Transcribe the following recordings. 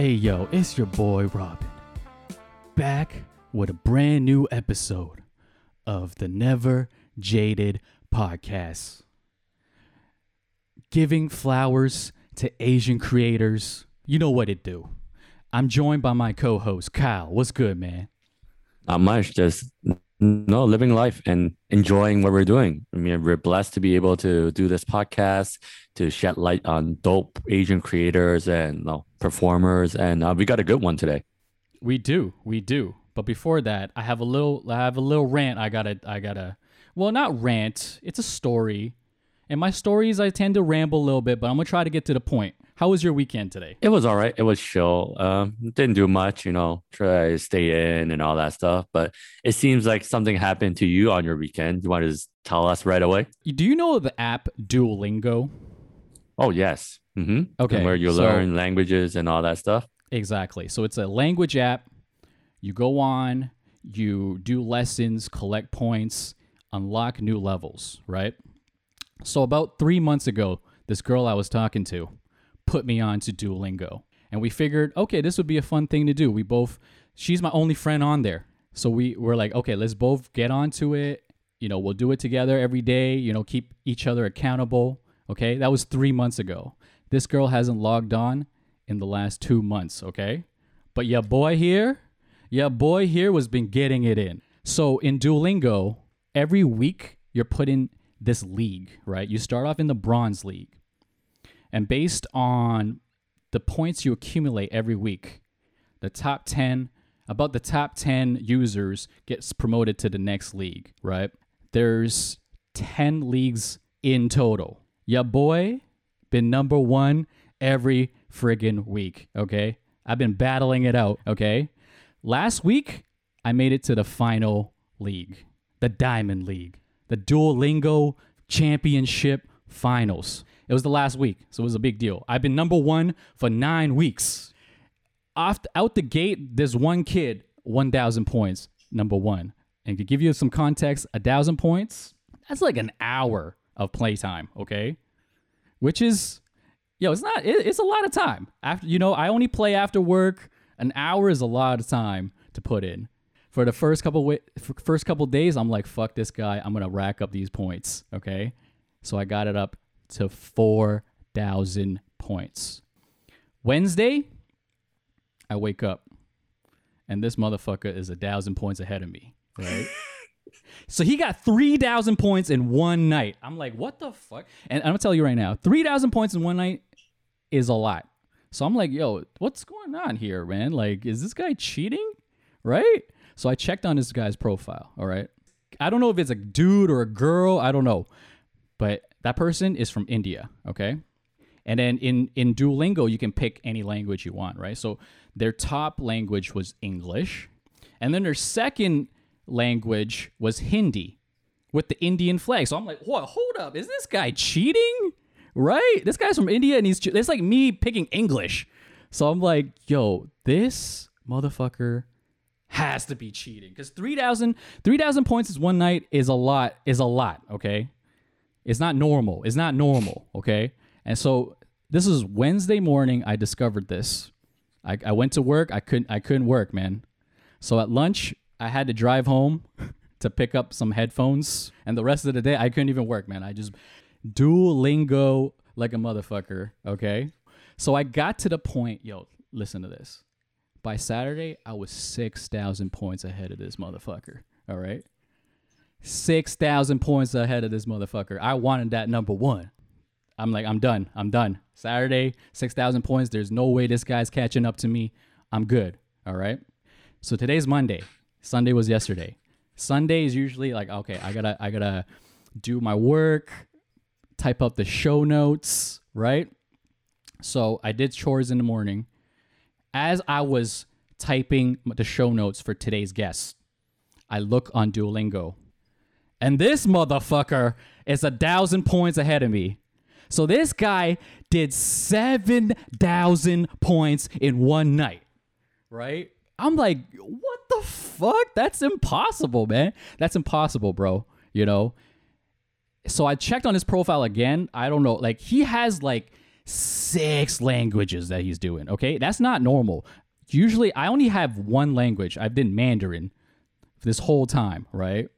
Hey yo, it's your boy Robin. Back with a brand new episode of the Never Jaded Podcast. Giving flowers to Asian creators. You know what it do. I'm joined by my co-host Kyle. What's good, man? Not much, just no living life and enjoying what we're doing. I mean, we're blessed to be able to do this podcast to shed light on dope Asian creators and no, performers, and uh, we got a good one today. We do, we do. But before that, I have a little, I have a little rant. I gotta, I gotta. Well, not rant. It's a story, and my stories I tend to ramble a little bit, but I'm gonna try to get to the point. How was your weekend today? It was all right. It was chill. Um, didn't do much, you know, try to stay in and all that stuff. But it seems like something happened to you on your weekend. You want to just tell us right away? Do you know the app Duolingo? Oh yes. Mm-hmm. Okay, And where you so- learn languages and all that stuff. Exactly. So it's a language app. You go on, you do lessons, collect points, unlock new levels, right? So about three months ago, this girl I was talking to put me on to Duolingo. And we figured, okay, this would be a fun thing to do. We both, she's my only friend on there. So we were like, okay, let's both get onto it. You know, we'll do it together every day, you know, keep each other accountable. Okay. That was three months ago. This girl hasn't logged on in the last two months. Okay. But your boy here, your boy here was been getting it in. So in Duolingo, every week you're put in this league, right? You start off in the bronze league. And based on the points you accumulate every week, the top 10, about the top 10 users gets promoted to the next league, right? There's 10 leagues in total. Your boy been number 1 every friggin' week, okay? I've been battling it out, okay? Last week, I made it to the final league, the Diamond League, the Duolingo Championship Finals. It was the last week, so it was a big deal. I've been number one for nine weeks. Off out the gate, there's one kid, 1,000 points, number one. And to give you some context, a thousand points, that's like an hour of playtime, okay? Which is, yo, it's not, it, it's a lot of time. After, you know, I only play after work. An hour is a lot of time to put in. For the first couple f- first couple days, I'm like, fuck this guy. I'm gonna rack up these points, okay? So I got it up to four thousand points. Wednesday, I wake up, and this motherfucker is a thousand points ahead of me, right? so he got three thousand points in one night. I'm like, what the fuck? And I'm gonna tell you right now, three thousand points in one night is a lot. So I'm like, yo, what's going on here, man? Like, is this guy cheating? Right? So I checked on this guy's profile, all right? I don't know if it's a dude or a girl, I don't know. But that person is from India, okay? And then in in Duolingo, you can pick any language you want, right? So their top language was English, and then their second language was Hindi with the Indian flag. So I'm like, what? Hold up, is this guy cheating? Right? This guy's from India, and he's it's like me picking English. So I'm like, yo, this motherfucker has to be cheating because 3,000 3,000 points is one night is a lot is a lot. Okay, it's not normal. It's not normal. Okay. And so this is Wednesday morning. I discovered this. I, I went to work. I couldn't. I couldn't work, man. So at lunch, I had to drive home to pick up some headphones, and the rest of the day, I couldn't even work, man. I just Duolingo like a motherfucker. Okay. So I got to the point. Yo, listen to this. By Saturday, I was six thousand points ahead of this motherfucker. All right. 6,000 points ahead of this motherfucker. I wanted that number one. I'm like, I'm done. I'm done. Saturday, 6,000 points. There's no way this guy's catching up to me. I'm good. All right. So today's Monday. Sunday was yesterday. Sunday is usually like, okay, I gotta, I gotta do my work, type up the show notes, right? So I did chores in the morning. As I was typing the show notes for today's guest, I look on Duolingo and this motherfucker is a thousand points ahead of me. So this guy did 7,000 points in one night, right? I'm like, what the fuck? That's impossible, man. That's impossible, bro. You know? So I checked on his profile again. I don't know. Like, he has like six languages that he's doing. Okay, that's not normal. Usually, I only have one language. I've been Mandarin this whole time, right?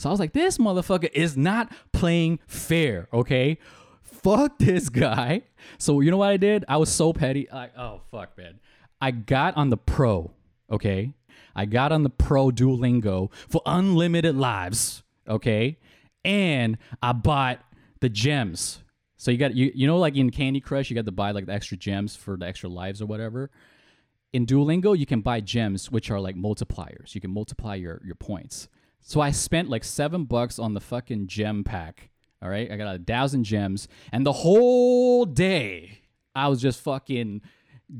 So I was like, this motherfucker is not playing fair. Okay, fuck this guy. So you know what I did? I was so petty. Like, oh fuck, man. I got on the pro. Okay, I got on the pro Duolingo for unlimited lives. Okay, and I bought the gems. So you got you you know like in Candy Crush you got to buy like the extra gems for the extra lives or whatever. In Duolingo you can buy gems which are like multipliers. You can multiply your your points. So I spent like seven bucks on the fucking gem pack. All right, I got a thousand gems, and the whole day I was just fucking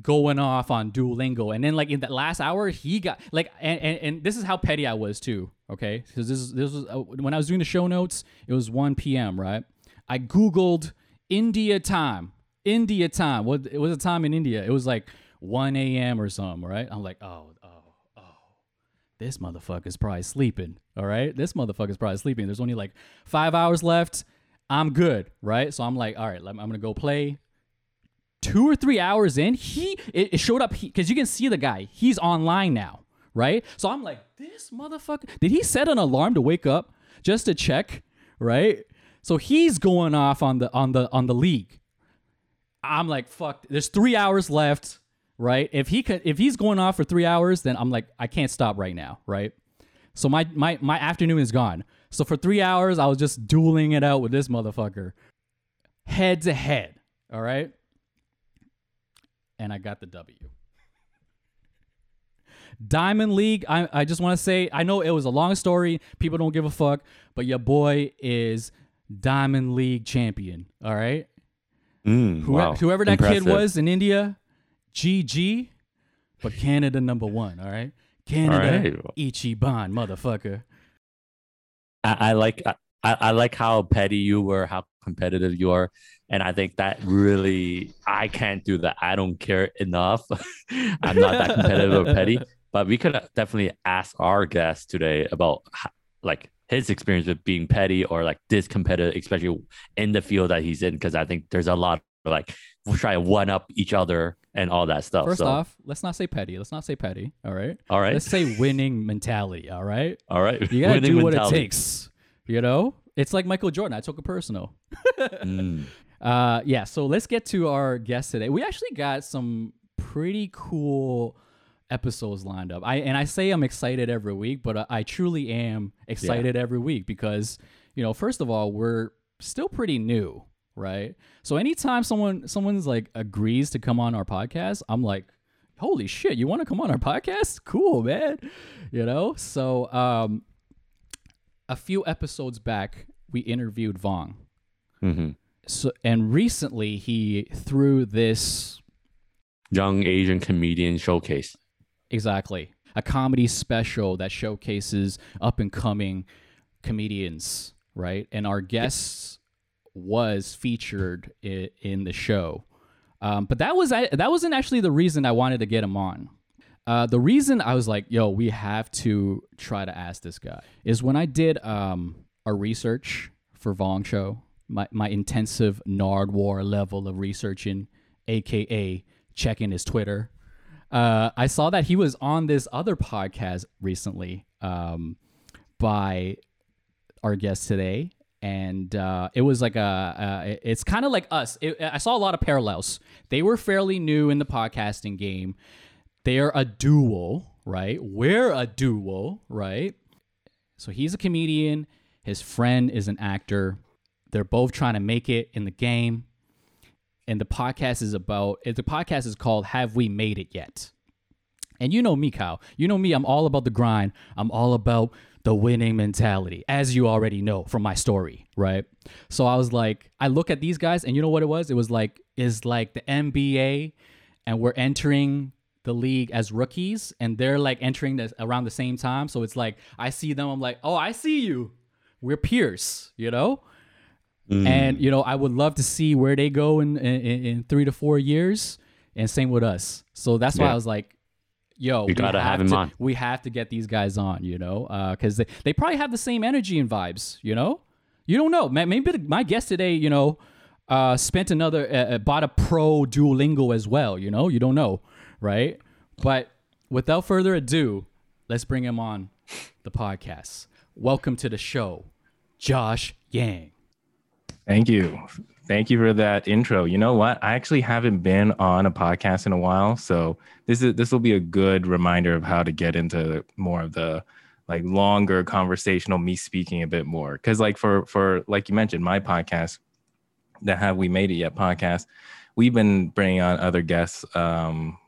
going off on Duolingo. And then like in that last hour, he got like, and, and, and this is how petty I was too. Okay, because this is this was uh, when I was doing the show notes. It was 1 p.m. Right, I googled India time. India time. What it was a time in India? It was like 1 a.m. or something. Right. I'm like, oh, this motherfucker's probably sleeping. All right, this motherfucker's probably sleeping. There's only like five hours left. I'm good, right? So I'm like, all right, I'm gonna go play two or three hours in, he it, it showed up because you can see the guy. He's online now, right? So I'm like, this motherfucker. Did he set an alarm to wake up just to check, right? So he's going off on the on the on the league. I'm like, fuck. There's three hours left, right? If he could, if he's going off for three hours, then I'm like, I can't stop right now, right? So my my my afternoon is gone. So for three hours, I was just dueling it out with this motherfucker, head to head. All right and I got the W. Diamond League, I, I just want to say, I know it was a long story. People don't give a fuck, but your boy is Diamond League champion. All right. Mm, wow. Whoever that Impressive. kid was in India, GG, but Canada number one. All right. Canada, All right. Ichiban, motherfucker. I, I like I, I like how petty you were, how competitive you are. And I think that really, I can't do that. I don't care enough. I'm not that competitive or petty. But we could definitely ask our guest today about like his experience with being petty or like this competitive, especially in the field that he's in. Because I think there's a lot of like we'll try to one up each other and all that stuff. First so, off, let's not say petty. Let's not say petty. All right. all right, Let's say winning mentality. All right. all right. You gotta Winning do what mentality. it takes. You know, it's like Michael Jordan. I took it personal. Mm. Uh, yeah. So let's get to our guest today. We actually got some pretty cool episodes lined up. I and I say I'm excited every week, but I, I truly am excited every week because you know, first of all, we're still pretty new, right? So anytime someone someone's like agrees to come on our podcast, I'm like, holy shit, you want to come on our podcast? Cool, man. You know. So um, a few episodes back, we interviewed Vong. hmm So and recently he threw this Young Asian comedian showcase. exactly a comedy special that showcases up and coming comedians, right? And our guest was featured in, the show, um, but that was that wasn't actually the reason I wanted to get him on. Uh, the reason I was like, "Yo, we have to try to ask this guy," is when I did um, a research for Vong Show, my my intensive Nardwuar level of researching, aka checking his Twitter. Uh, I saw that he was on this other podcast recently um, by our guest today, and uh, it was like a. It's kind of like us. It, I saw a lot of parallels. They were fairly new in the podcasting game. They're a duo, right? We're a duo, right? So he's a comedian. His friend is an actor. They're both trying to make it in the game. And the podcast is about the podcast is called Have We Made It Yet? And you know me, Kyle. You know me, I'm all about the grind. I'm all about the winning mentality, as you already know from my story, right? So I was like, I look at these guys, and you know what it was? It was like, is like the NBA, and we're entering the league as rookies, and they're like entering this around the same time. So it's like, I see them, I'm like, oh, I see you. We're peers, you know? Mm. And you know, I would love to see where they go in in, in three to four years, and same with us. So that's why Yeah. I was like, "Yo, You we gotta have him to, on. We have to get these guys on, you know, because they they probably have the same energy and vibes, you know. You don't know. Maybe the, my guest today, you know, uh, spent another, uh, uh, bought a pro Duolingo as well. You know, you don't know, right? But without further ado, let's bring him on the podcast. Welcome to the show, Josh Yang. Thank you. Thank you for that intro. You know what? I actually haven't been on a podcast in a while, so this is this will be a good reminder of how to get into more of the like longer conversational me speaking a bit more cuz like for for like you mentioned my podcast the have we made it yet podcast we've been bringing on other guests um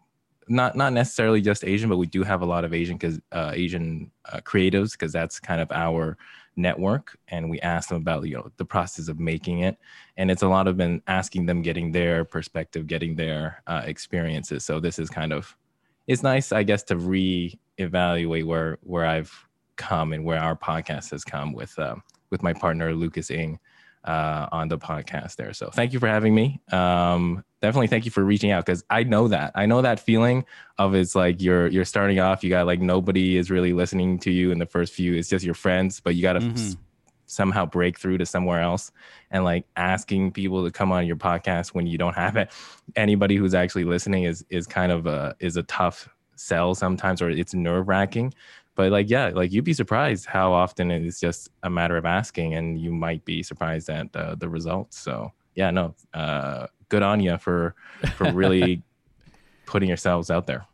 not not necessarily just asian but we do have a lot of asian cuz uh, asian uh, creatives cuz that's kind of our network and we asked them about you know the process of making it and it's a lot of been asking them getting their perspective getting their uh, experiences so this is kind of it's nice i guess to re-evaluate where where i've come and where our podcast has come with uh, with my partner lucas ing uh, on the podcast there. So thank you for having me. Um, definitely thank you for reaching out because I know that I know that feeling of it's like you're you're starting off. You got like nobody is really listening to you in the first few. It's just your friends, but you got to mm-hmm. somehow break through to somewhere else and like asking people to come on your podcast when you don't have it. Anybody who's actually listening is is kind of a is a tough sell sometimes, or it's nerve wracking but like yeah like you'd be surprised how often it's just a matter of asking and you might be surprised at uh, the results so yeah no uh, good on you for for really putting yourselves out there.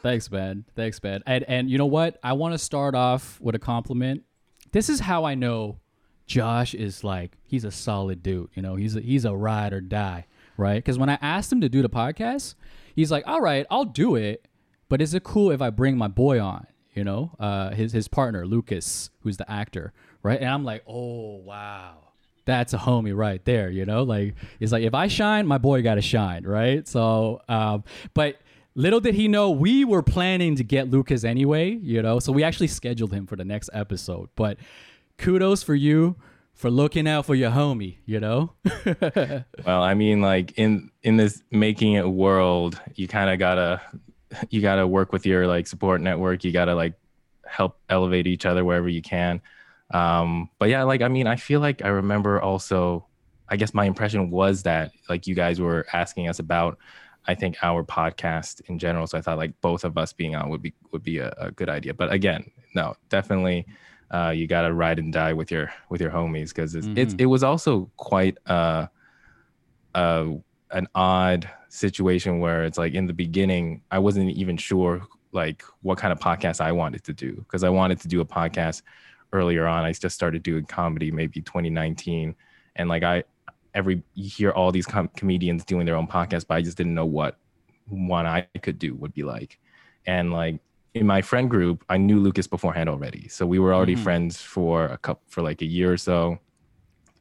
Thanks man. Thanks man. And and you know what? I want to start off with a compliment. This is how i know josh is like he's a solid dude you know? He's a, he's a ride or die right? Because when i asked him to do the podcast he's like all right i'll do it but is it cool if i bring my boy on? You know, uh, his his partner Lucas, who's the actor, right? And I'm like, oh wow, that's a homie right there, you know. Like it's like if I shine, my boy got to shine, right? So, um, but little did he know we were planning to get Lucas anyway, you know. So we actually scheduled him for the next episode. But kudos for you for looking out for your homie, you know? well, I mean like in in this making it world, you kind of got to you got to work with your like support network. You got to like help elevate each other wherever you can. Um, but yeah, like I mean, I feel like I remember also. I guess my impression was that like you guys were asking us about I think our podcast in general. So I thought like both of us being on would be would be a, a good idea. But again, no, definitely uh, you got to ride and die with your with your homies because it's, mm-hmm. it's it was also quite uh, uh, an odd situation where it's like in the beginning I wasn't even sure like what kind of podcast I wanted to do because I wanted to do a podcast earlier on. I just started doing comedy maybe 2019 and like I every you hear all these com- comedians doing their own podcast but I just didn't know what one I could do would be like. And like in my friend group, I knew Lucas beforehand already. So we were already mm-hmm. friends for a couple for like a year or so.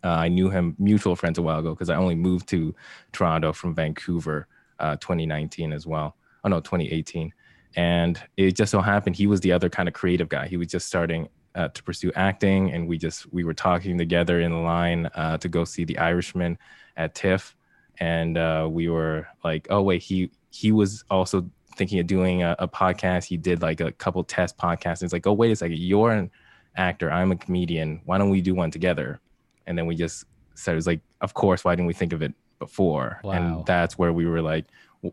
Uh, I knew him mutual friends a while ago because I only moved to Toronto from Vancouver uh, 2019 as well. Oh no, 2018. And it just so happened he was the other kind of creative guy. He was just starting uh, to pursue acting, and we just we were talking together in line uh, to go see The Irishman at TIFF, and uh, we were like, oh wait, he he was also thinking of doing a, a podcast. He did like a couple test podcasts. And it's like, oh wait a second, you're an actor, I'm a comedian. Why don't we do one together? and then we just said it was like of course why didn't we think of it before wow. and that's where we were like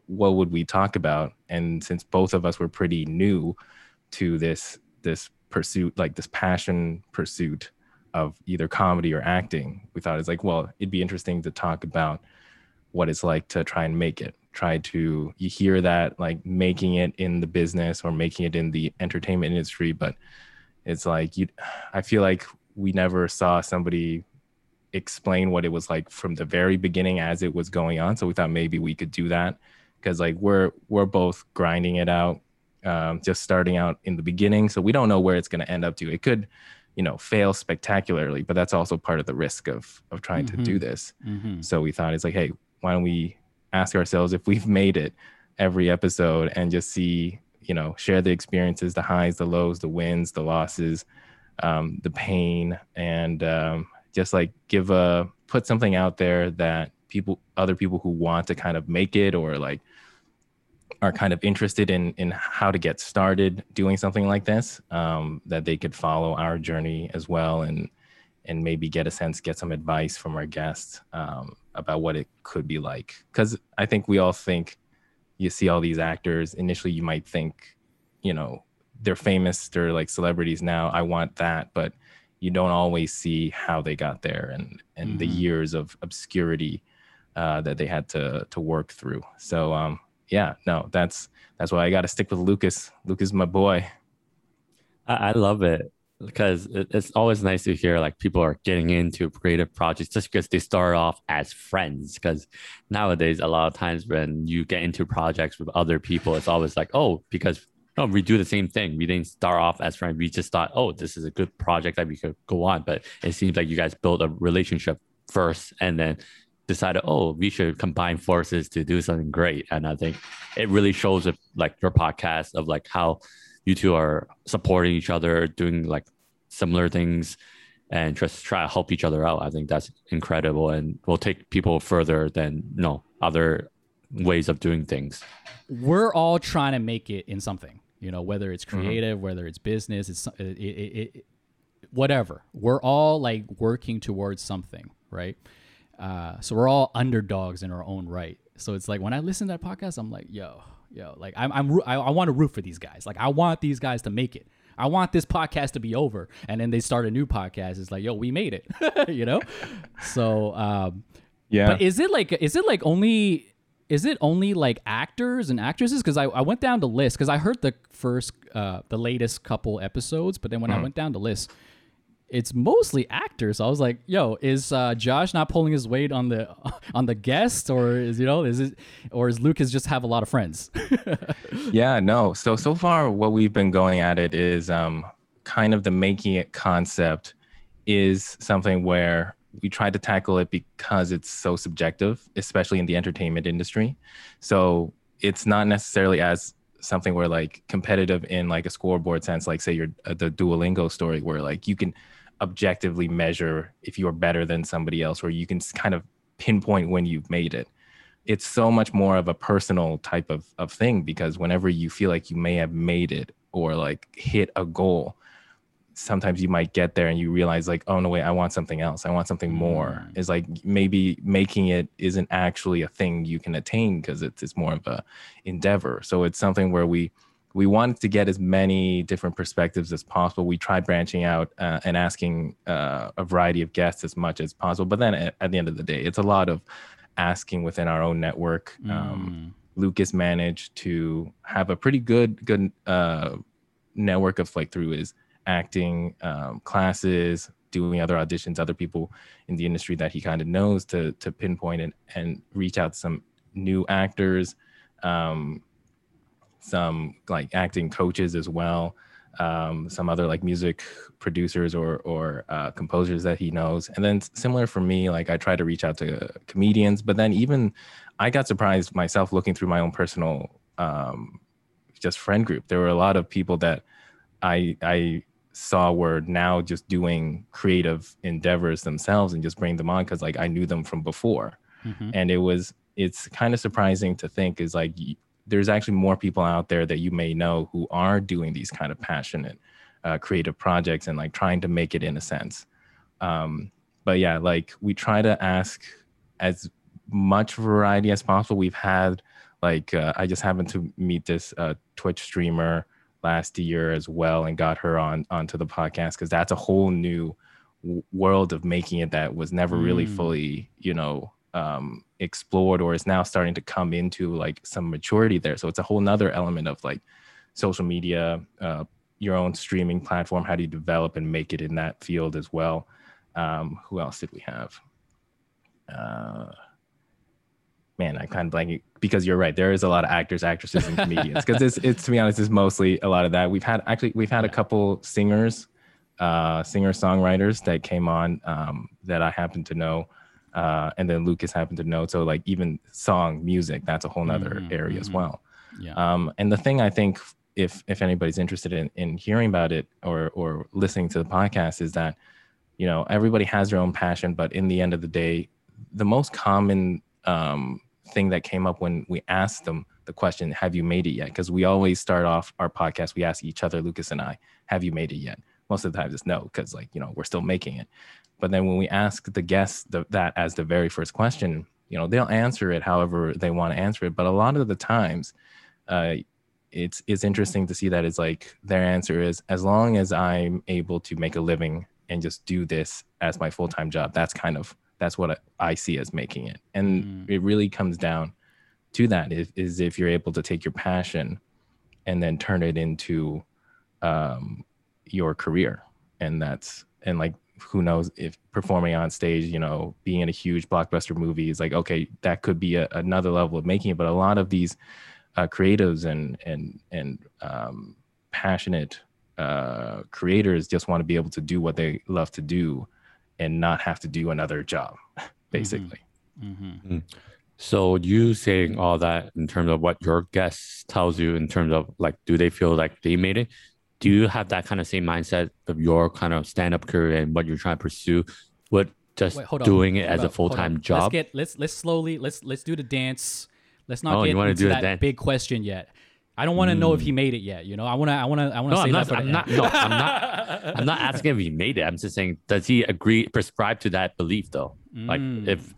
what would we talk about and since both of us were pretty new to this this pursuit like this passion pursuit of either comedy or acting we thought it's like well it'd be interesting to talk about what it's like to try and make it try to you hear that like making it in the business or making it in the entertainment industry but it's like you i feel like we never saw somebody explain what it was like from the very beginning as it was going on. So we thought maybe we could do that because like we're we're both grinding it out, um, just starting out in the beginning. So we don't know where it's going to end up to. It could, you know, fail spectacularly, but that's also part of the risk of of trying mm-hmm. to do this. Mm-hmm. So we thought it's like, hey, why don't we ask ourselves if we've made it every episode and just see, you know, share the experiences, the highs, the lows, the wins, the losses, um, the pain, and um, just like give a put something out there that people other people who want to kind of make it or like are kind of interested in in how to get started doing something like this um, that they could follow our journey as well and and maybe get a sense get some advice from our guests um, about what it could be like. Because I think we all think you see all these actors initially, you might think, you know, they're famous, they're like celebrities now. I want that, but you don't always see how they got there and and mm-hmm. the years of obscurity uh, that they had to to work through. So um, yeah, no, that's that's why I got to stick with Lucas. Lucas, my boy. I, I love it because it's always nice to hear like people are getting into creative projects just because they start off as friends. Because nowadays, a lot of times when you get into projects with other people, it's always like, oh, because no, we do the same thing. We didn't start off as friends. We just thought, oh, this is a good project that we could go on. But it seems like you guys built a relationship first and then decided, oh, we should combine forces to do something great. And I think it really shows like your podcast of like how you two are supporting each other, doing like similar things and just try to help each other out. I think that's incredible and will take people further than you know other ways of doing things. We're all trying to make it in something, you know, whether it's mm-hmm. creative, mm-hmm. whether it's business, it's it, it, it, whatever. We're all like working towards something, right? Uh, so we're all underdogs in our own right. So it's like when I listen to that podcast, I'm like, yo, yo, like I'm, I'm I, I want to root for these guys. Like I want these guys to make it. I want this podcast to be over. And then they start a new podcast. It's like, yo, we made it. you know? So um yeah. But is it like is it like only is it only like actors and actresses? Because I, I went down the list because I heard the first uh the latest couple episodes, but then when mm. I went down the list, it's mostly actors. I was like, "Yo, is uh, Josh not pulling his weight on the on the guest, or is you know, is it, or is Lucas just have a lot of friends?" yeah, no. So so far, what we've been going at it is um, kind of the making it concept is something where we try to tackle it because it's so subjective, especially in the entertainment industry. So it's not necessarily as something where like competitive in like a scoreboard sense, like say you're uh, the Duolingo story, where like you can objectively measure if you're better than somebody else or you can kind of pinpoint when you've made it. It's so much more of a personal type of, of thing because whenever you feel like you may have made it or like hit a goal sometimes you might get there and you realize like oh no wait i want something else i want something more mm. is like maybe making it isn't actually a thing you can attain because it's, it's more of a endeavor so it's something where we we wanted to get as many different perspectives as possible. We tried branching out uh, and asking uh, a variety of guests as much as possible. But then at, at, the end of the day, it's a lot of asking within our own network. Um, mm. Um, Lucas managed to have a pretty good good uh, network of like through his acting um, classes, doing other auditions, other people in the industry that he kind of knows to to pinpoint and and reach out to some new actors. Um, some like acting coaches as well, um, some other like music producers or or uh, composers that he knows. And then similar for me, like I try to reach out to comedians, but then even I got surprised myself looking through my own personal um, just friend group. There were a lot of people that I I saw were now just doing creative endeavors themselves and just bring them on because like I knew them from before, mm-hmm. and it was it's kind of surprising to think is like there's actually more people out there that you may know who are doing these kind of passionate uh, creative projects and like trying to make it in a sense. Um, but yeah like we try to ask as much variety as possible. We've had like uh, i just happened to meet this uh, twitch streamer last year as well and got her on onto the podcast because that's a whole new w- world of making it that was never really mm. fully you know um, explored or is now starting to come into like some maturity there. So it's a whole nother element of like social media, uh, your own streaming platform. How do you develop and make it in that field as well? Um, who else did we have? Uh, man, I kind of blanking because you're right. There is a lot of actors, actresses, and comedians. Because it's, it's to be honest, it's mostly a lot of that. We've had actually we've had a couple singers, uh, singer songwriters that came on um, that I happen to know uh, and then Lucas happened to know. So like even song music, that's a whole nother mm-hmm, area mm-hmm. as well. Yeah. Um, and the thing I think if if anybody's interested in in hearing about it or or listening to the podcast is that you know everybody has their own passion, but in the end of the day, the most common um, thing that came up when we asked them the question, "Have you made it yet?" Because we always start off our podcast, we ask each other, Lucas and I, "Have you made it yet?" most of the time it's no because like you know we're still making it but then when we ask the guests the, that as the very first question you know they'll answer it however they want to answer it but a lot of the times uh, it's it's interesting to see that it's like their answer is as long as i'm able to make a living and just do this as my full-time job that's kind of that's what i see as making it. And mm. it really comes down to that is, is if you're able to take your passion and then turn it into um, your career. And that's and like who knows if performing on stage you know being in a huge blockbuster movie is like okay that could be a, another level of making it. But a lot of these uh, creatives and and and um, passionate uh, creators just want to be able to do what they love to do and not have to do another job mm-hmm. basically mm-hmm. Mm-hmm. so you saying all that in terms of what your guest tells you in terms of like do they feel like they made it do you have that kind of same mindset of your kind of stand-up career and what you're trying to pursue What just Wait, doing it as a full-time job let's get let's let's slowly let's let's do the dance let's not oh, get into that dance? big question yet I don't want to mm. know if he hmm. made it yet. You know, I want to, I want to, I want to no, say I'm not, that. I'm not, no, I'm not, I'm not asking if he made it. I'm just saying, does he agree, prescribe to that belief though? Mm. Like, hmm. if,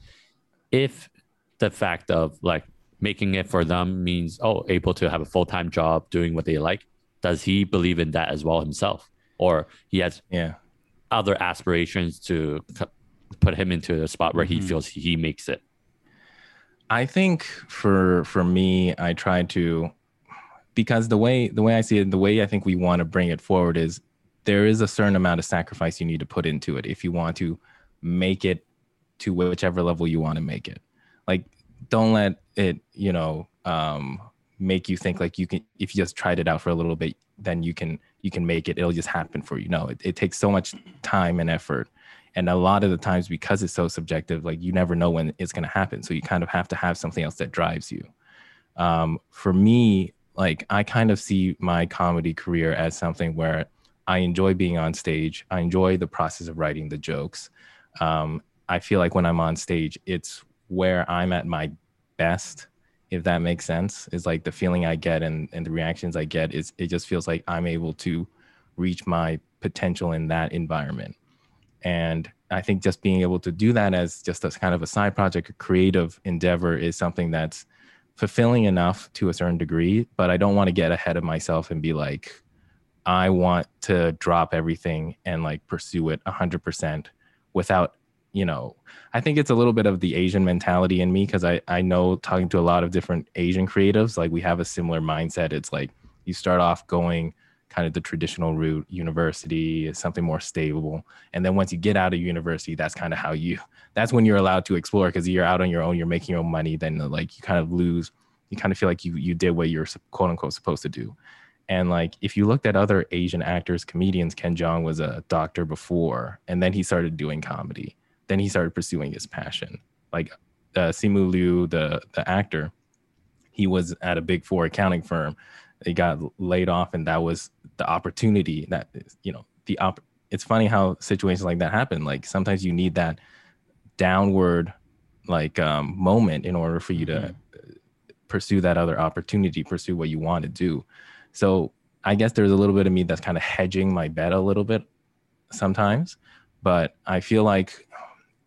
if the fact of like making it for them means, oh, able to have a full time job doing what they like, does he believe in that as well himself, or he has yeah other aspirations to put him into a spot where he mm-hmm. feels he makes it? I think for for me, I try to because the way the way I see it, the way I think we want to bring it forward is there is a certain amount of sacrifice you need to put into it if you want to make it to whichever level you want to make it. Like, don't let it, you know, um, make you think like you can if you just tried it out for a little bit then you can you can make it. It'll just happen for you. No it, it takes so much time and effort. And a lot of the times because it's so subjective like you never know when it's going to happen. So you kind of have to have something else that drives you. Um, for me like i kind of see my comedy career as something where i enjoy being on stage. I enjoy the process of writing the jokes. Um, i feel like when i'm on stage it's where i'm at my best if that makes sense. Is like the feeling i get and, and the reactions i get is it just feels like i'm able to reach my potential in that environment. And i think just being able to do that as just as kind of a side project a creative endeavor is something that's fulfilling enough to a certain degree but i don't want to get ahead of myself and be like i want to drop everything and like pursue it 100% without you know, I think it's a little bit of the Asian mentality in me because I, I know talking to a lot of different Asian creatives, like we have a similar mindset. It's like you start off going kind of the traditional route, university is something more stable. And then once you get out of university, that's kind of how you, that's when you're allowed to explore because you're out on your own, you're making your own money. Then like you kind of lose, you kind of feel like you, you did what you're quote unquote supposed to do. And like if you looked at other Asian actors, comedians, Ken Jeong was a doctor before, and then he started doing comedy then he started pursuing his passion. Like uh, Simu Liu, the the actor, he was at a big four accounting firm. He got laid off, and that was the opportunity that you know the op. It's funny how situations like that happen. Like sometimes you need that downward like um, moment in order for you mm-hmm. to pursue that other opportunity, pursue what you want to do. So I guess there's a little bit of me that's kind of hedging my bet a little bit sometimes, but I feel like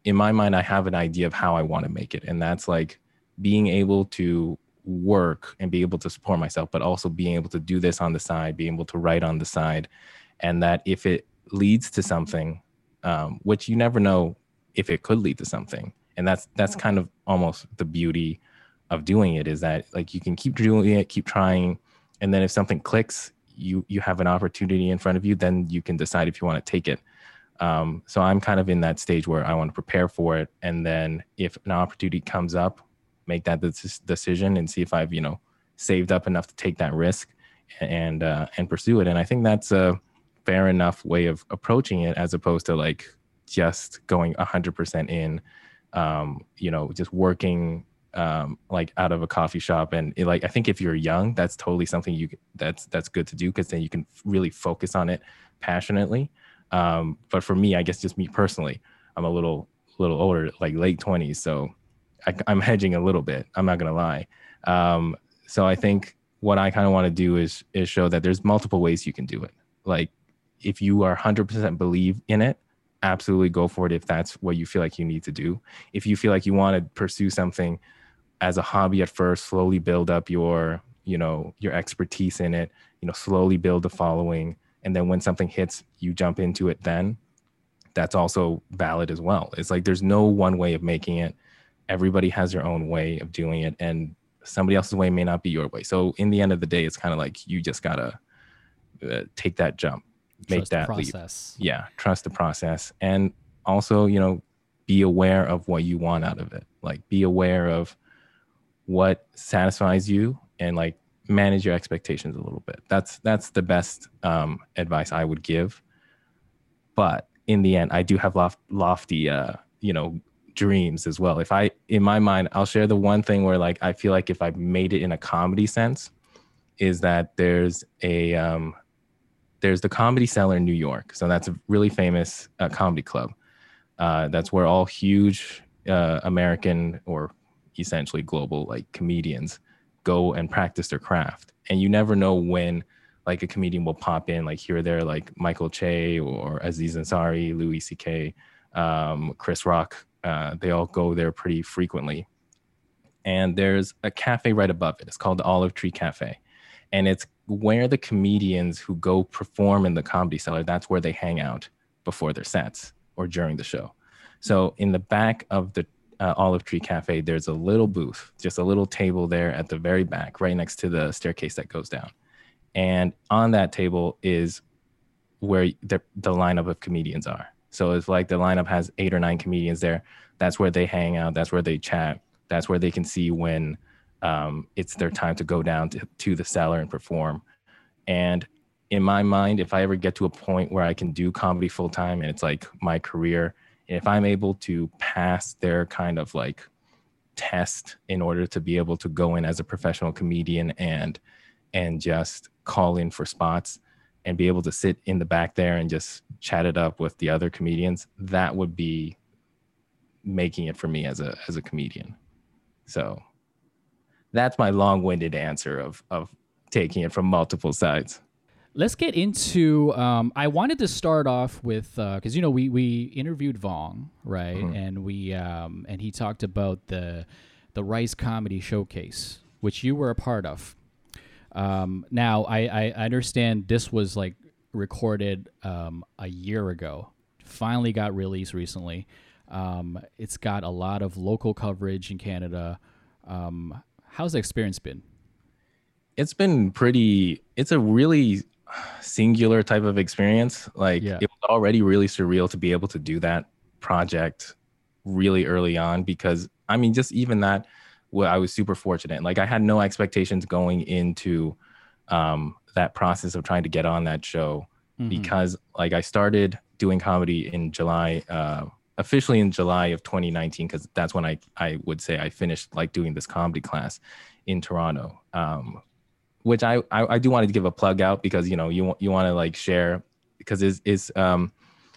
in my mind, I have an idea of how I want to make it. And that's like being able to work and be able to support myself, but also being able to do this on the side, being able to write on the side. And that if it leads to something, um, which you never know if it could lead to something. And that's that's kind of almost the beauty of doing it is that like you can keep doing it, keep trying, and then if something clicks, you you have an opportunity in front of you, then you can decide if you want to take it. Um, so I'm kind of in that stage where I want to prepare for it, and then if an opportunity comes up, make that decision and see if I've you know saved up enough to take that risk and uh, and pursue it. And I think that's a fair enough way of approaching it, as opposed to like just going 100% in, um, you know, just working um, like out of a coffee shop. And it, like I think if you're young, that's totally something you that's that's good to do because then you can really focus on it passionately. Um, but for me, I guess just me personally, I'm a little little older, like late 20s, so I, am hedging a little bit. I'm not gonna lie. Um, so I think what I kind of want to do is is show that there's multiple ways you can do it. Like if you are 100% believe in it absolutely go for it if that's what you feel like you need to do if you feel like you want to pursue something as a hobby at first slowly build up your you know your expertise in it you know slowly build a following and then when something hits you jump into it then that's also valid as well it's like there's no one way of making it everybody has their own way of doing it and somebody else's way may not be your way. So in the end of the day it's kind of like you just gotta uh, take that jump make Trust that leap. yeah trust the process and also you know be aware of what you want out of it. Like be aware of what satisfies you and like manage your expectations a little bit. That's that's the best um, advice i would give. But in the end i do have loft, lofty uh, you know dreams as well if i in my mind i'll share the one thing where like i feel like if i made it in a comedy sense is that there's a um, there's the Comedy Cellar in New York. So that's a really famous uh, comedy club. Uh, that's where all huge uh, American or essentially global like comedians go and practice their craft. And you never know when like a comedian will pop in, like here or there, like Michael Che or Aziz Ansari, Louis C.K., um, Chris Rock. Uh, they all go there pretty frequently. And there's a cafe right above it. It's called the Olive Tree Cafe. And it's where the comedians who go perform in the comedy cellar that's where they hang out before their sets or during the show so in the back of the uh, olive tree cafe there's a little booth just a little table there at the very back right next to the staircase that goes down and on that table is where the, the lineup of comedians are so it's like the lineup has eight or nine comedians there. That's where they hang out. That's where they chat. That's where they can see when um, it's their time to go down to, to the cellar and perform. And in my mind, if I ever get to a point where I can do comedy full time and it's like my career, if I'm able to pass their kind of like test in order to be able to go in as a professional comedian and and just call in for spots and be able to sit in the back there and just chat it up with the other comedians, that would be making it for me as a as a comedian. So that's my long-winded answer of of taking it from multiple sides. Let's get into. Um, I wanted to start off with because you know we we interviewed Vong right, Mhm. and we um, and he talked about the the Rice Comedy Showcase, which you were a part of. Um, now I, I understand this was like recorded um, a year ago. Finally got released recently. Um, it's got a lot of local coverage in Canada. Um, how's the experience been? It's been pretty. It's a really singular type of experience. Like Yeah. it was already really surreal to be able to do that project really early on because I mean, just even that, well, I was super fortunate. Like I had no expectations going into um, that process of trying to get on that show Mhm. because like I started doing comedy in July, uh, officially in July of 2019, because that's when I I would say I finished like doing this comedy class in Toronto. Um, which I, I I do want to give a plug out because you know you want you want to like share because it's it's um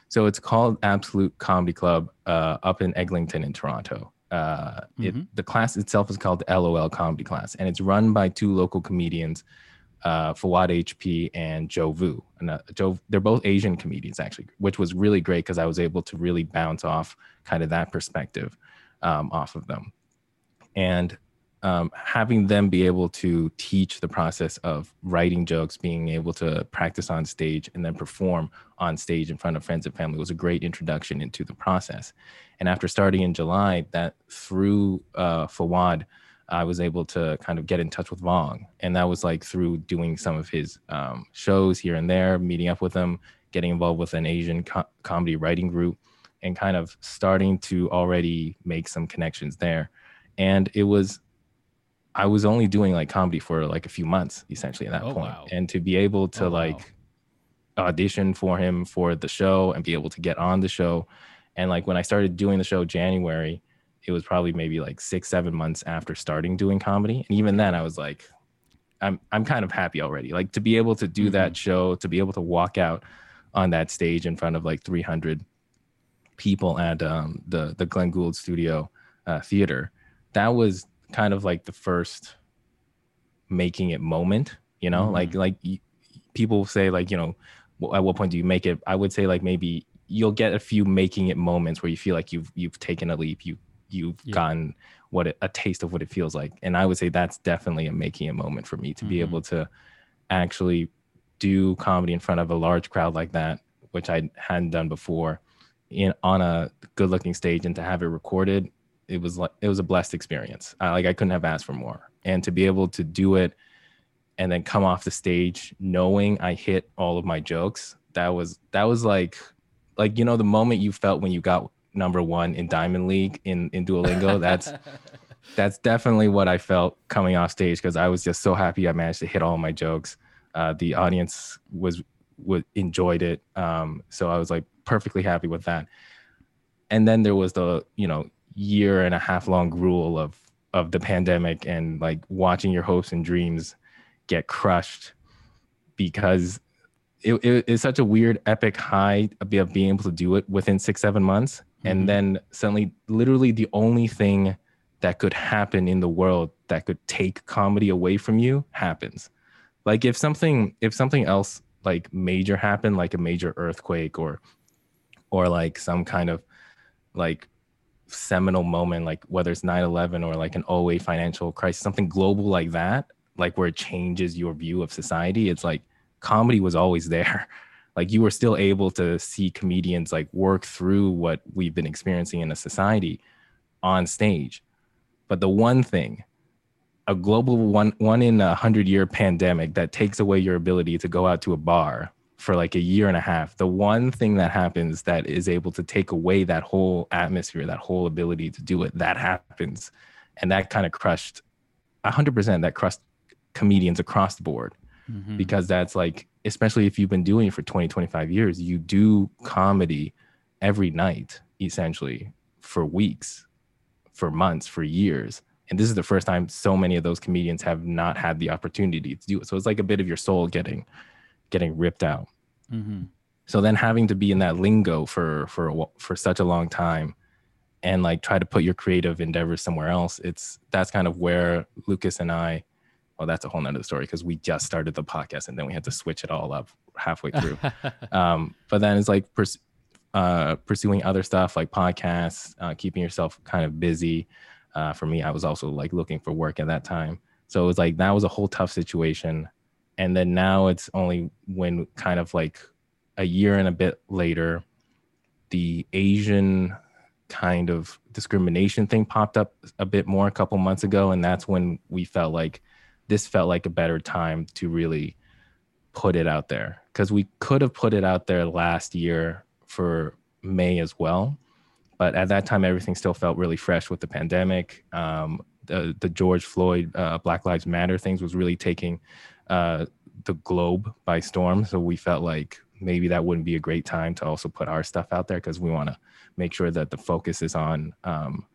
so it's called Absolute Comedy Club uh, up in Eglinton in Toronto. Uh, it, Mhm. the class itself is called the LOL Comedy Class, and it's run by two local comedians, uh, Fawad HP and Joe Vu. And uh, Joe, they're both Asian comedians actually, which was really great because I was able to really bounce off kind of that perspective um, off of them, and um, having them be able to teach the process of writing jokes, being able to practice on stage, and then perform on stage in front of friends and family was a great introduction into the process. And after starting in July, that through uh, Fawad, I was able to kind of get in touch with Vong. And that was like through doing some of his um, shows here and there, meeting up with him, getting involved with an Asian co- comedy writing group, and kind of starting to already make some connections there. And it was, I was only doing like comedy for like a few months essentially at that Oh, point. wow. And to be able to Oh, wow. like audition for him for the show and be able to get on the show. And like when I started doing the show January, it was probably maybe like six, seven months after starting doing comedy. And even then I was like, I'm I'm kind of happy already. Like to be able to do that show, to be able to walk out on that stage in front of like 300 people at um, the the Glenn Gould Studio uh, Theater, that was kind of like the first making it moment. You know, Mhm. like like people say like you know at what point do you make it? I would say like maybe you'll get a few making it moments where you feel like you've you've taken a leap. You you've Yeah. gotten what it, a taste of what it feels like, and I would say that's definitely a making it moment for me to be Mhm. able to actually do comedy in front of a large crowd like that, which I hadn't done before, in on a good looking stage, and to have it recorded, it was like it was a blessed experience. I, like I couldn't have asked for more, and to be able to do it and then come off the stage knowing I hit all of my jokes, that was that was like like you know the moment you felt when you got number one in Diamond League in in Duolingo. That's that's definitely what I felt coming off stage because I was just so happy I managed to hit all my jokes. Uh, the audience was would enjoyed it, um, so I was like perfectly happy with that. And then there was the you know year and a half long rule of of the pandemic and like watching your hopes and dreams get crushed because it, it- it's such a weird epic high of being able to do it within six seven months Mhm. and then suddenly literally the only thing that could happen in the world that could take comedy away from you happens like if something if something else like major happened like a major earthquake or or like some kind of like seminal moment like whether it's 9-11 or like an 08 financial crisis something global like that like where it changes your view of society it's like comedy was always there. Like you were still able to see comedians like work through what we've been experiencing in a society on stage. But the one thing a global one one in a hundred year pandemic that takes away your ability to go out to a bar for like a year and a half the one thing that happens that is able to take away that whole atmosphere that whole ability to do it that happens. And that kind of crushed 100% that crushed comedians across the board. Mhm. because that's like especially if you've been doing it for 20 25 years you do comedy every night essentially for weeks for months for years. And this is the first time so many of those comedians have not had the opportunity to do it. So it's like a bit of your soul getting getting ripped out Mhm. so then having to be in that lingo for for for such a long time and like try to put your creative endeavors somewhere else it's that's kind of where lucas and i well that's a whole nother story because we just started the podcast and then we had to switch it all up halfway through um, but then it's like pers- uh, pursuing other stuff like podcasts, uh, keeping yourself kind of busy. Uh, for me, I was also like looking for work at that time. So it was like that was a whole tough situation. And then now it's only when kind of like a year and a bit later, the Asian kind of discrimination thing popped up a bit more a couple months ago. And that's when we felt like this felt like a better time to really put it out there because we could have put it out there last year for May as well. But at that time, everything still felt really fresh with the pandemic. Um, the, the George Floyd uh, Black Lives Matter things was really taking uh, the globe by storm. So we felt like maybe that wouldn't be a great time to also put our stuff out there because we want to make sure that the focus is on um,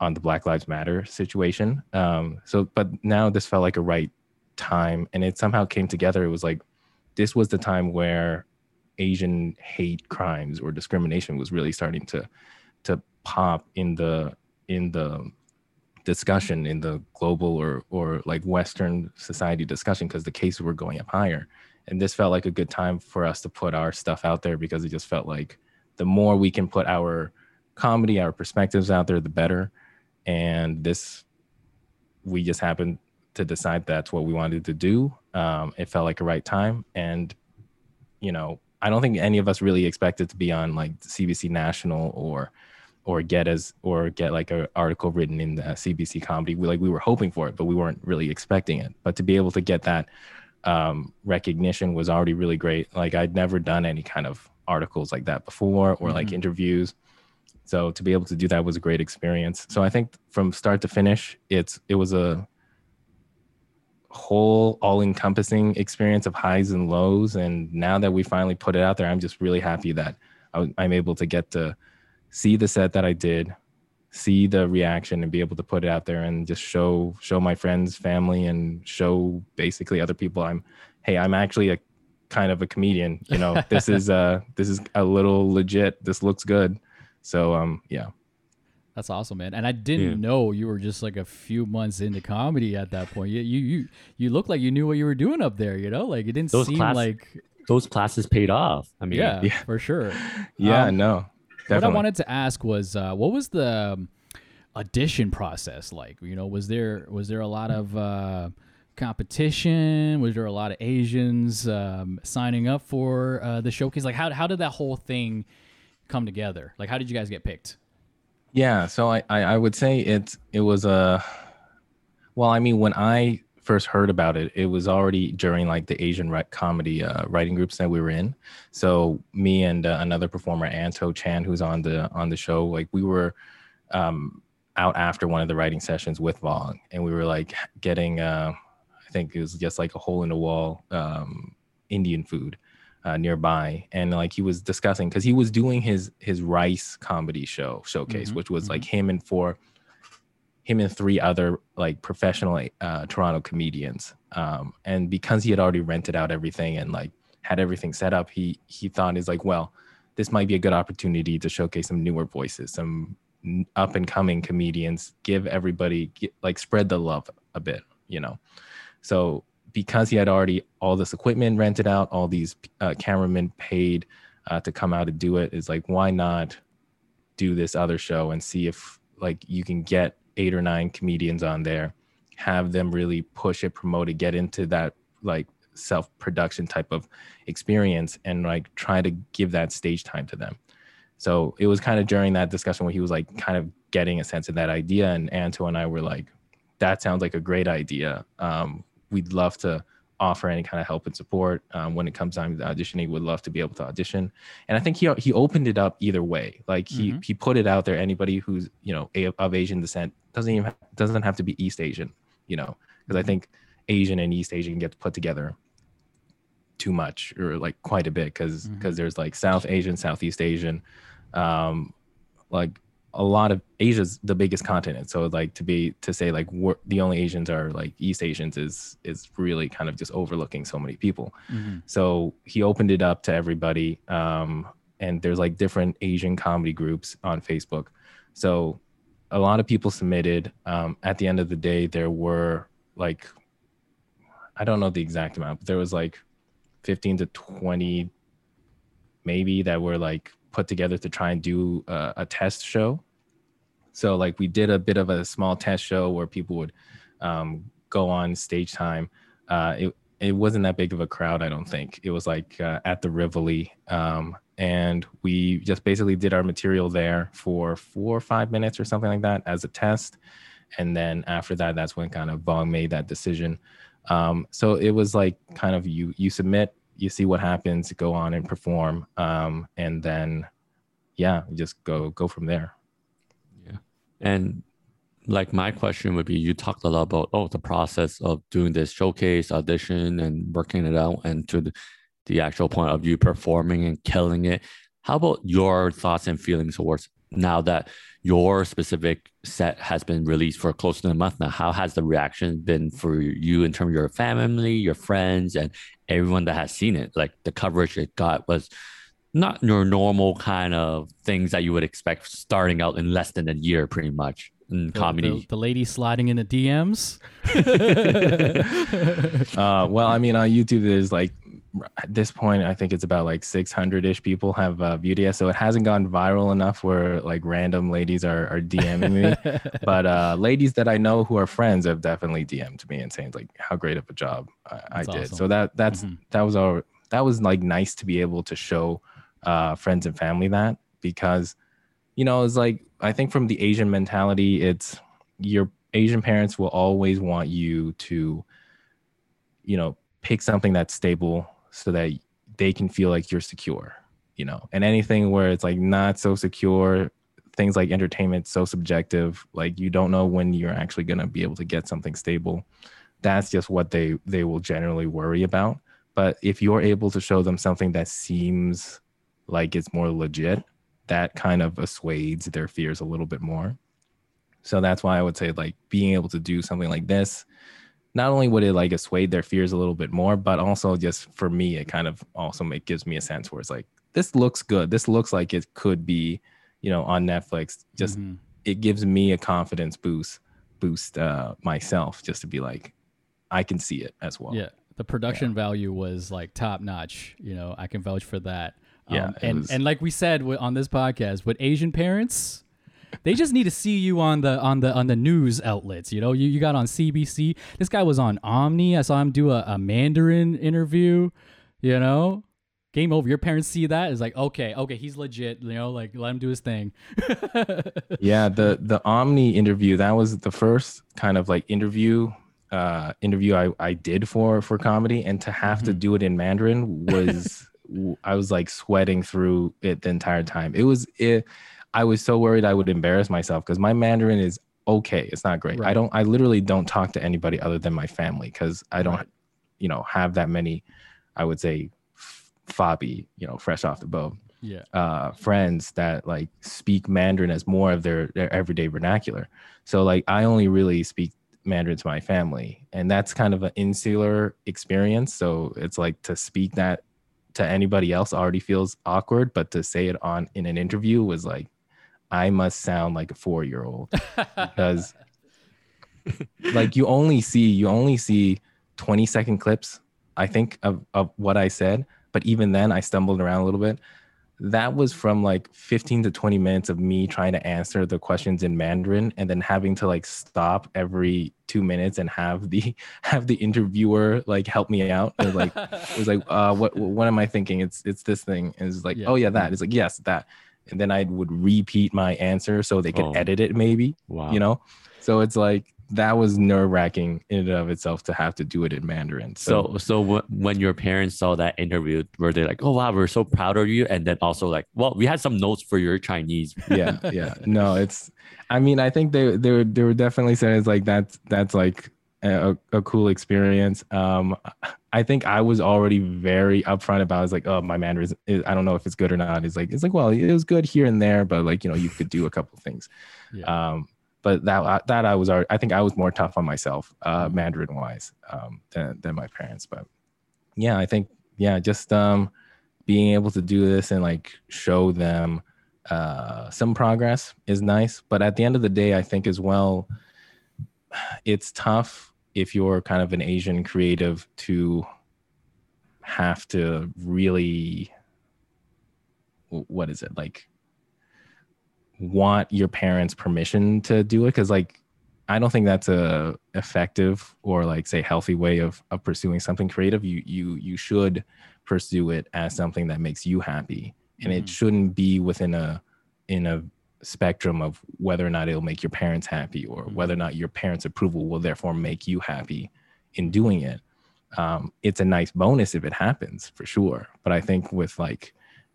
on the Black Lives Matter situation. Um, so, but now this felt like a right time, and it somehow came together. It was like this was the time where Asian hate crimes or discrimination was really starting to to pop in the in the discussion in the global or or like Western society discussion because the cases were going up higher. And this felt like a good time for us to put our stuff out there because it just felt like the more we can put our comedy, our perspectives out there, the better. And this, we just happened to decide that's what we wanted to do. Um, it felt like a right time. And, you know, I don't think any of us really expected to be on like CBC National or or get as or get like an article written in the CBC comedy. We like we were hoping for it, but we weren't really expecting it. But to be able to get that um, recognition was already really great. Like I'd never done any kind of articles like that before or like Mhm. interviews. So to be able to do that was a great experience. So I think from start to finish, it's it was a whole all-encompassing experience of highs and lows. And now that we finally put it out there, I'm just really happy that I, I'm able to get to see the set that I did, see the reaction, and be able to put it out there and just show show my friends, family, and show basically other people I'm, hey, I'm actually a kind of a comedian. You know, this is uh this is a little legit. This looks good. So um yeah. That's awesome, man. And I didn't Yeah. know you were just like a few months into comedy at that point. You you you, you look like you knew what you were doing up there. You know, like it didn't Those seem class- like those classes paid off. I mean, yeah, yeah. for sure. Yeah, Um, no. What I wanted to ask was, uh, what was the um, audition process like? You know, was there was there a lot of uh, competition? Was there a lot of Asians um, signing up for uh, the showcase? Like, how how did that whole thing come together? Like, how did you guys get picked? Yeah, so I, I I would say it it was a well, I mean when I first heard about it, it was already during like the Asian comedy uh, writing groups that we were in. So me and uh, another performer, Anto Chan, who's on the on the show, like we were um, out after one of the writing sessions with Vong, and we were like getting uh, I think it was just like a hole in the wall um, Indian food uh, nearby, and like he was discussing because he was doing his his rice comedy show showcase, Mhm, which was like him and four, him and three other like professional uh, Toronto comedians, um, and because he had already rented out everything and like had everything set up, he he thought is like, well, this might be a good opportunity to showcase some newer voices, some up and coming comedians, give everybody get, like spread the love a bit, you know. So because he had already all this equipment rented out, all these uh, cameramen paid uh, to come out and do it, is like why not do this other show and see if like you can get eight or nine comedians on there, have them really push it, promote it, get into that like self production type of experience, and like try to give that stage time to them. So it was kind of during that discussion where he was like kind of getting a sense of that idea, and Anto and I were like, "That sounds like a great idea. Um, we'd love to offer any kind of help and support um, when it comes time to auditioning. Would love to be able to audition." And I think he he opened it up either way. Like he Mhm. he put it out there. Anybody who's you know of Asian descent doesn't even doesn't have to be East Asian, you know, because I Mhm. think Asian and East Asian get put together too much or like quite a bit because because Mhm. there's like South Asian, Southeast Asian, um, like a lot of Asia's the biggest continent. So like to be to say like the only Asians are like East Asians is is really kind of just overlooking so many people. Mm-hmm. So he opened it up to everybody. Um, and there's like different Asian comedy groups on Facebook. So a lot of people submitted. Um, at the end of the day, there were like, I don't know the exact amount, but there was like 15 to 20 maybe that were like put together to try and do a, a test show. So like we did a bit of a small test show where people would um, go on stage time. Uh, it it wasn't that big of a crowd, I don't think. It was like uh, at the Rivoli, um, and we just basically did our material there for four or five minutes or something like that as a test, and then after that, that's when kind of Vong made that decision. Um, so it was like kind of you you submit, you see what happens, go on and perform, um, and then yeah, just go go from there. Yeah, and like my question would be you talked a lot about oh the process of doing this showcase audition and working it out and to the, the actual point of you performing and killing it. How about your thoughts and feelings towards now that your specific set has been released for close to a month now? How has the reaction been for you in terms of your family your friends and everyone that has seen it? Like the coverage it got was not your normal kind of things that you would expect starting out in less than a year pretty much in The, comedy the, the lady sliding in the DMs. uh, well, I mean, on YouTube, there's like at this point, I think it's about like 600 ish people have uh, viewed it. So it hasn't gone viral enough where like random ladies are, are DMing me. but uh, ladies that I know who are friends have definitely DM'd me and saying like how great of a job I, I did. awesome. So that that's Mhm. that was all that was like nice to be able to show uh, friends and family that because you know it's like I think from the Asian mentality, it's your Asian parents will always want you to you know pick something that's stable so that they can feel like you're secure you know? And anything where it's like not so secure things like entertainment so subjective like you don't know when you're actually going to be able to get something stable. That's just what they they will generally worry about. But if you're able to show them something that seems like it's more legit that kind of assuades their fears a little bit more so that's why i would say like being able to do something like this not only would it like assuade their fears a little bit more, but also just for me, it kind of also it gives me a sense where it's like this looks good. This looks like it could be, you know, on Netflix. Just Mhm. it gives me a confidence boost, boost uh, myself just to be like, I can see it as well. Yeah. the production value was like top notch. You know, I can vouch for that. Yeah, Um, and was- and like we said on this podcast, with Asian parents, they just need to see you on the on the on the news outlets. You know, you, you got on CBC. This guy was on Omni. I saw him do a, a Mandarin interview. You know, game over. Your parents see that it's like okay, okay, he's legit. You know, like let him do his thing. yeah the the omni interview that was the first kind of like interview uh interview i i did for for comedy and to have to do it in mandarin was i was like sweating through it the entire time it was it i was so worried i would embarrass myself because my mandarin is okay it's not great i don't i literally don't talk to anybody other than my family because i don't Right. you know have that many i would say f- fabi you know fresh off the boat yeah. uh, friends that like speak Mandarin as more of their, their everyday vernacular. So like I only really speak Mandarin to my family, and that's kind of an insular experience. So it's like to speak that to anybody else already feels awkward, but to say it on in an interview was like I must sound like a four year old because like you only see you only see 20 second clips i think of, of what i said but even then i stumbled around a little bit that was from like 15 to 20 minutes of me trying to answer the questions in mandarin and then having to like stop every two minutes and have the have the interviewer like help me out and like it was like uh what what am i thinking it's it's this thing and it's like Yeah. oh yeah that it's like yes that and then i would repeat my answer so they could Oh. edit it maybe Wow. you know so it's like that was nerve wracking in and of itself to have to do it in Mandarin. So, so w- when your parents saw that interview, were they like, "Oh wow, we're so proud of you," and then also like, "Well, we had some notes for your Chinese." yeah, yeah, no, it's. I mean, I think they they were they were definitely saying it's like that's that's like a, a cool experience. Um, I think I was already very upfront about. it. I was like, oh, my Mandarin is, is I don't know if it's good or not. It's like it's like well, it was good here and there, but like you know, you could do a couple things. Yeah. Um, but that that I was already, I think I was more tough on myself, uh, Mhm. Mandarin wise, um, than than my parents. But yeah, I think yeah, just um, being able to do this and like show them uh, some progress is nice. But at the end of the day, I think as well, it's tough if you're kind of an Asian creative to have to really what is it like want your parents permission to do it? Because like i don't think that's a effective or like say healthy way of of pursuing something creative. You you you should pursue it as something that makes you happy. And it Mhm. shouldn't be within a in a spectrum of whether or not it'll make your parents happy or Mhm. whether or not your parents approval will therefore make you happy in doing it. Um, it's a nice bonus if it happens for sure. But i think with like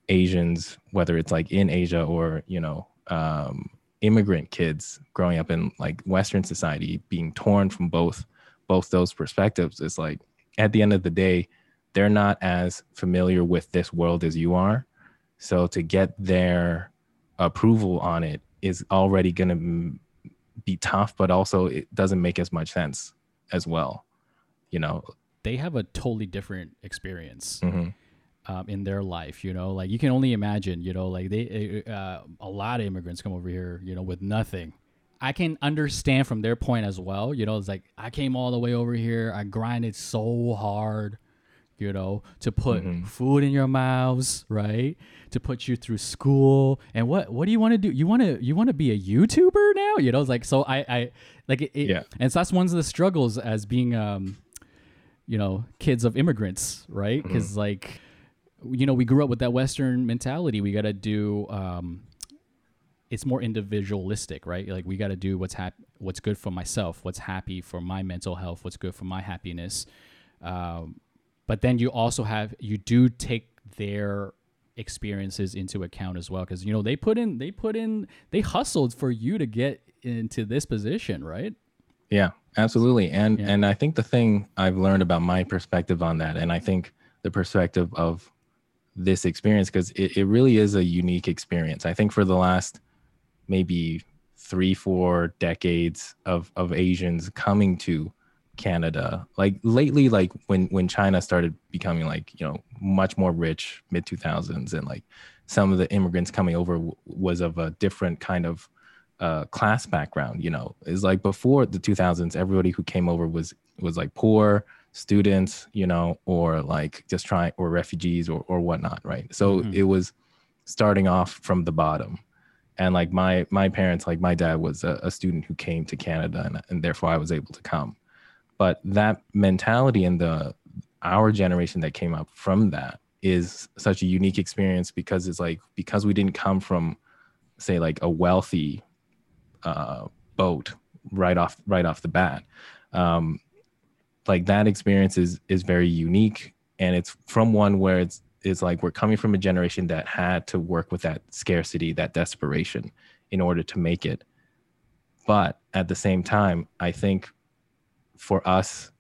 asians whether it's like in asia or you know um, immigrant kids growing up in like western society being torn from both both those perspectives is like at the end of the day they're not as familiar with this world as you are. So to get their approval on it is already going to be tough but also it doesn't make as much sense as well you know? They have a totally different experience. Mhm. Um, in their life. You know, like you can only imagine. You know, like they uh, a lot of immigrants come over here. You know, with nothing. I can understand from their point as well. You know, it's like I came all the way over here. I grinded so hard. You know, to put Mhm. food in your mouths, right? To put you through school, and what what do you want to do? You want to you want to be a YouTuber now? You know, it's like so. I I like it, it- Yeah. and so that's one of the struggles as being um you know kids of immigrants right Mm-hmm. because like you know we grew up with that western mentality we got to do um it's more individualistic right like we got to do what's hap- what's good for myself what's happy for my mental health what's good for my happiness um, but then you also have you do take their experiences into account as well because you know they put in they put in they hustled for you to get into this position right Yeah, absolutely. And Yeah. and I think the thing I've learned about my perspective on that, and I think the perspective of this experience, because it, it really is a unique experience. I think for the last maybe three, four decades of of Asians coming to Canada, like lately, like when when China started becoming like you know much more rich, mid two thousands, and like some of the immigrants coming over w- was of a different kind of uh, class background. You know, is like before the 2000s, everybody who came over was was like poor. Students, you know, or like just trying or refugees or or whatnot, right? So Mhm. it was starting off from the bottom. And like my my parents, like my dad was a, a student who came to Canada and, and therefore I was able to come. But that mentality and the our generation that came up from that is such a unique experience because it's like because we didn't come from say like a wealthy uh, boat right off right off the bat um, like that experience is is very unique and it's from one where it's it's like we're coming from a generation that had to work with that scarcity that desperation in order to make it. But at the same time i think for us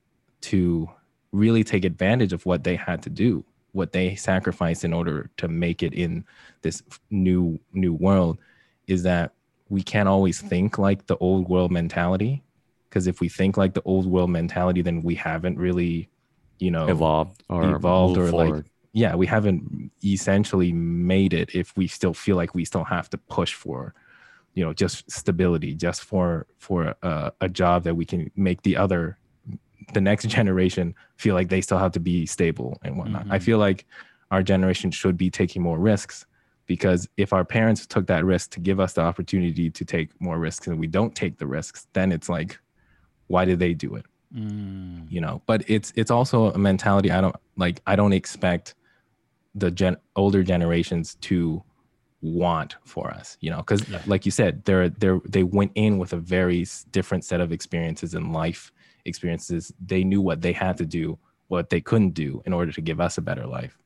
to really take advantage of what they had to do what they sacrificed in order to make it in this new new world is that we can't always think like the old world mentality because if we think like the old world mentality then we haven't really you know Evolved or Evolved or, like, yeah we haven't essentially made it if we still feel like we still have to push for you know just stability just for for a, a job that we can make the other the next generation feel like they still have to be stable and whatnot i Mhm. feel like our generation should be taking more risks because if our parents took that risk to give us the opportunity to take more risks and we don't take the risks then it's like why did they do it Mm. you know but it's it's also a mentality i don't like i don't expect the gen older generations to want for us you know because Yeah. like you said they're they're they went in with a very different set of experiences and life experiences they knew what they had to do what they couldn't do in order to give us a better life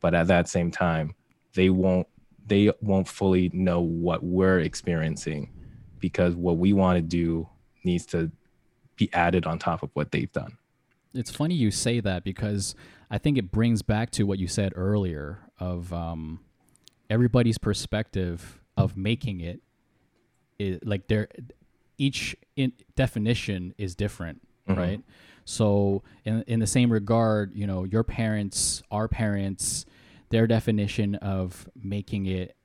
but at that same time they won't they won't fully know what we're experiencing because what we want to do needs to be added on top of what they've done It's funny you say that because I think it brings back to what you said earlier of um, everybody's perspective of making it. Is, like their each in definition is different, Mhm. right? So in in the same regard, you know, your parents, our parents, their definition of making it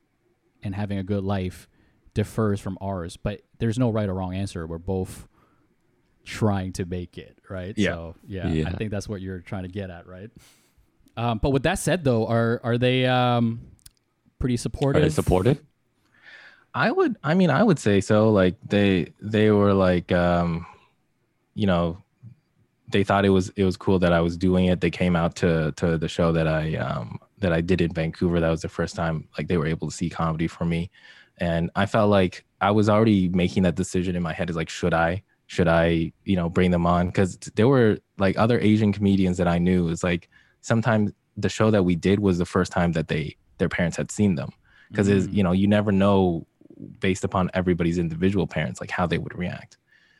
and having a good life differs from ours, but there's no right or wrong answer. We're both trying to make it, right? Yeah. So yeah, I think that's what you're trying to get at, right? Um, but with that said, though, are are they um, pretty Are they supported? I would I mean I would say so like they they were like um you know they thought it was it was cool that I was doing it they came out to to the show that I um that I did in Vancouver that was the first time like they were able to see comedy for me and I felt like I was already making that decision in my head is like should I should I you know bring them on? Cuz there were like other Asian comedians that I knew. It's like sometimes the show that we did was the first time that they their parents had seen them. Because Mm. you know you never know based upon everybody's individual parents like how they would react.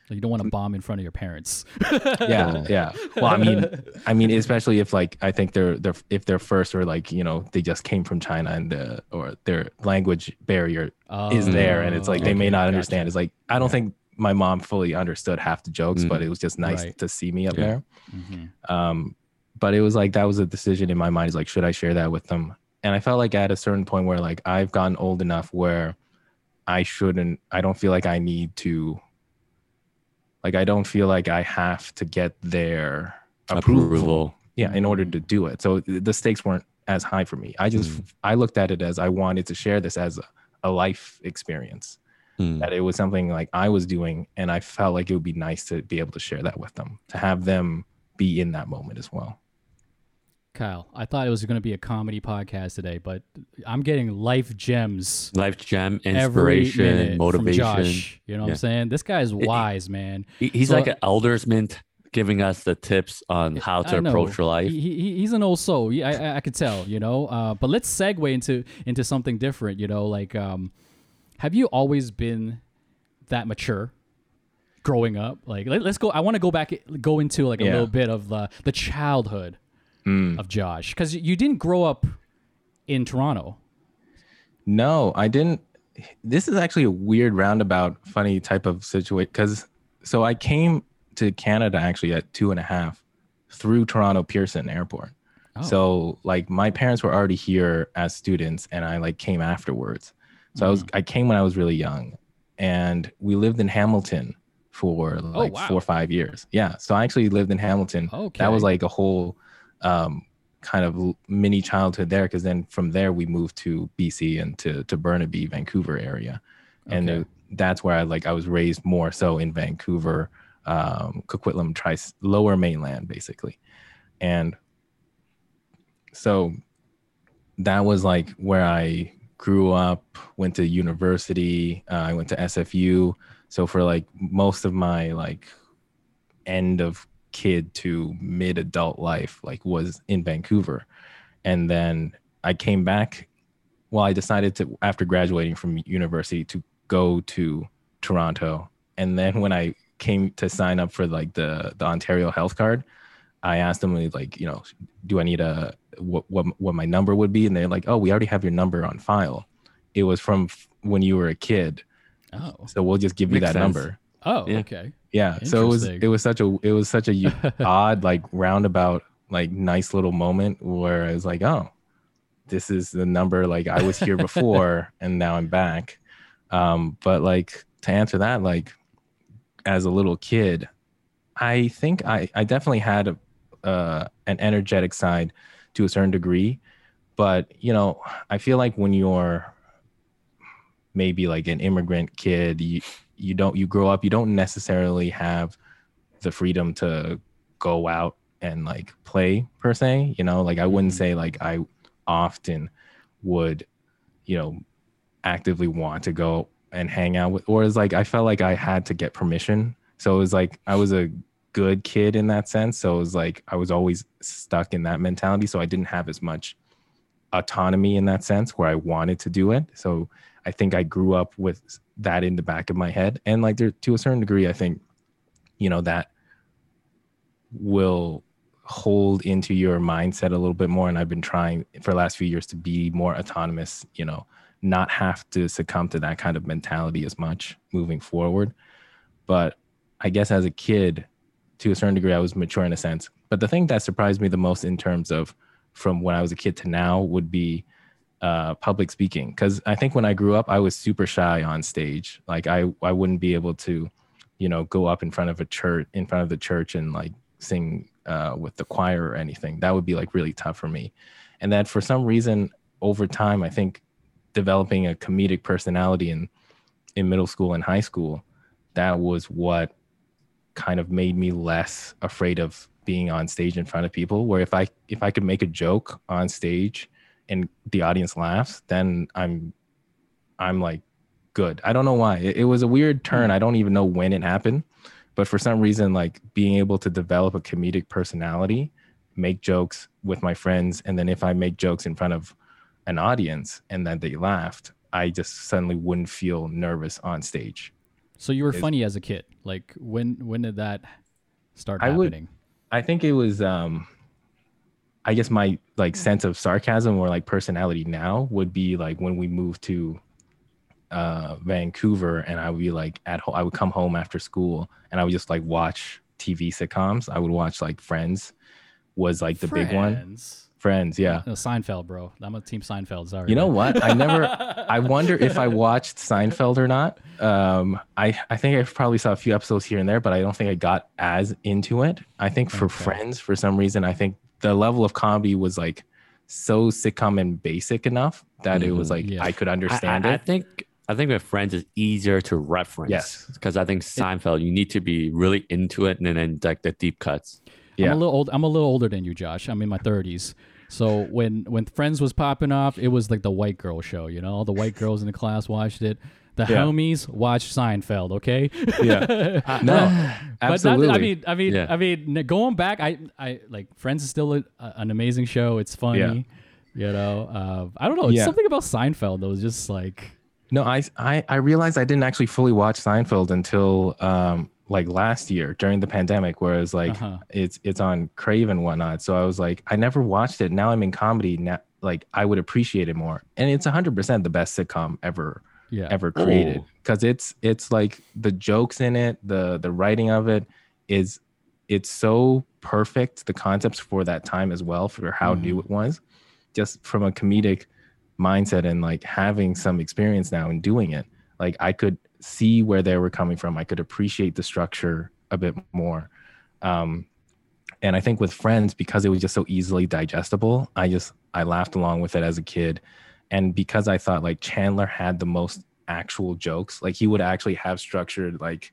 So you don't want to bomb in front of your parents. yeah yeah. Well i mean i mean especially if like i think they're they're if they're first or like you know they just came from china and the or their language barrier is there and it's like they may Oh, not gotcha. understand. It's like i don't think my mom fully understood half the jokes Mm. but it was just nice Right. to see me up Yeah. there Mhm. um but it was like that was a decision in my mind is like should i share that with them and i felt like at a certain point where like i've gotten old enough where i shouldn't i don't feel like i need to like i don't feel like i have to get their approval, Approval. yeah in order to do it so the stakes weren't as high for me i just Mm. i looked at it as i wanted to share this as a, a life experience Mm. that it was something like i was doing and i felt like it would be nice to be able to share that with them to have them be in that moment as well Kyle, I thought it was going to be a comedy podcast today, but I'm getting life gems Life gem, every inspiration, minute from motivation. Josh. You know what Yeah. I'm saying? This guy's wise, man. He's So- like an elders mint giving us the tips on how to approach your life. He, he, he's an old soul. Yeah, I, I, I could tell, you know. Uh, but let's segue into into something different. You know, like, um, have you always been that mature growing up? Like, let, us go. I want to go back, go into like a Yeah. little bit of the the childhood Mm. of Josh, because you didn't grow up in Toronto. No, I didn't. This is actually a weird roundabout, funny type of situation. Because so I came to Canada actually at two and a half through Toronto Pearson Airport. Oh. So like my parents were already here as students, and I like came afterwards. So I was I came when I was really young, and we lived in Hamilton for like wow. four or five years. Yeah. So I actually lived in Hamilton. Okay. That was like a whole um, kind of mini childhood there. Cause then from there we moved to BC and to, to Burnaby, Vancouver area. And Okay. that's where I like, I was raised more so in Vancouver, um, Coquitlam, tri lower mainland basically. And so that was like where I grew up, went to university. Uh, I went to SFU. So for like most of my like end of kid to mid adult life, like was in Vancouver. And then I came back. Well, I decided to after graduating from university to go to Toronto. And then when I came to sign up for like the the Ontario health card, I asked them like, you know, do I need a what what what my number would be? And they're like, oh, we already have your number on file. It was from f- when you were a kid, Oh. so we'll just give you Makes that sense. number. Oh, Yeah. okay. Yeah. So it was it was such a it was such a odd like roundabout like nice little moment where I was like, oh, this is the number like I was here before and now I'm back. Um, but like to answer that, like as a little kid, I think I I definitely had a, uh, an energetic side to a certain degree, but you know I feel like when you're maybe like an immigrant kid, you you don't you grow up you don't necessarily have the freedom to go out and like play per se you know? Like i wouldn't Mhm. say like i often would you know actively want to go and hang out with or it's like i felt like i had to get permission. So it was like i was a good kid in that sense. So it was like i was always stuck in that mentality. So i didn't have as much autonomy in that sense where i wanted to do it. So i think i grew up with that in the back of my head. And like there to a certain degree i think you know that will hold into your mindset a little bit more. And i've been trying for the last few years to be more autonomous you know not have to succumb to that kind of mentality as much moving forward. But i guess as a kid to a certain degree i was mature in a sense but the thing that surprised me the most in terms of from when i was a kid to now would be uh, public speaking because I think when I grew up, I was super shy on stage. Like I, I wouldn't be able to, you know, go up in front of a church, in front of the church, and like sing uh, with the choir or anything. That would be like really tough for me. And that for some reason, over time, I think developing a comedic personality in in middle school and high school, that was what kind of made me less afraid of being on stage in front of people. Where if I if I could make a joke on stage and the audience laughs, then I'm I'm like good. I don't know why. It, it was a weird turn. Hmm. I don't even know when it happened, but for some reason like being able to develop a comedic personality, make jokes with my friends and then if I make jokes in front of an audience and then they laughed, I just suddenly wouldn't feel nervous on stage. So you were funny as a kid. Like when when did that start I would- happening? I think it was um I guess my like sense of sarcasm or like personality now would be like when we moved to uh Vancouver and I would be like at home I would come home after school and I would just like watch TV sitcoms. I would watch like Friends was like the big one. Friends. Friends, yeah. No, Seinfeld, bro. I'm a team Seinfeld. Sorry. You know man. what? I never I wonder if I watched Seinfeld or not. Um, I I think I probably saw a few episodes here and there, but I don't think I got as into it. I think for Okay. Friends, for some reason, I think the level of comedy was like so sitcom and basic enough that it was Mhm. like Yeah. I could understand I, I it. think I think with Friends is easier to reference. Yes. because I think Seinfeld you need to be really into it and then like the deep cuts. Yeah. I'm a little old. I'm a little older than you, Josh. I'm in my 30s. So when when Friends was popping off, it was like the white girl show. You know, all the white girls in the class watched it. The Yeah. homies watched Seinfeld. Okay. Yeah. Uh, No, But absolutely. not, I mean, I mean, Yeah. I mean, going back, I, I like Friends is still a, an amazing show. It's funny. Yeah. You know, uh, I don't know. It's something about Seinfeld that was just like, No, I, I I realized I didn't actually fully watch Seinfeld until um like last year during the pandemic, whereas like Uh-huh. it's it's on Crave and whatnot. So I was like, I never watched it. Now I'm in comedy. Now like I would appreciate it more. And it's hundred percent the best sitcom ever yeah, ever created because it's it's like the jokes in it, the the writing of it is it's so perfect. The concepts for that time as well for how Mm-hmm. new it was, just from a comedic mindset and like having some experience now and doing it. Like I could see where they were coming from. I could appreciate the structure a bit more. Um, and I think with Friends, because it was just so easily digestible, I just I laughed along with it as a kid, and because I thought like Chandler had the most actual jokes, like he would actually have structured like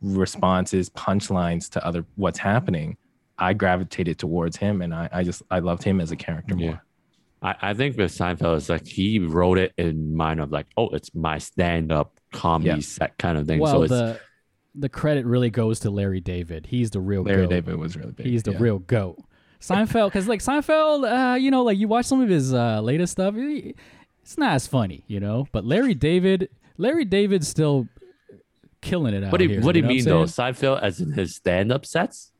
responses, punchlines to other what's happening. I gravitated towards him, and I I just I loved him as a character Yeah. more. I, I think with Seinfeld, it's like he wrote it in mind of like, oh, it's my stand up comedy Yeah. set kind of thing. Well, so it's the the credit really goes to Larry David. He's the real Larry goat. David was really big. He's the yeah. real goat. Seinfeld, because like Seinfeld, uh, you know, like you watch some of his uh, latest stuff, he- it's not as funny, you know. But Larry David, Larry David's still killing it out what do you, here. what do you know mean though? Seinfeld as in his stand up sets?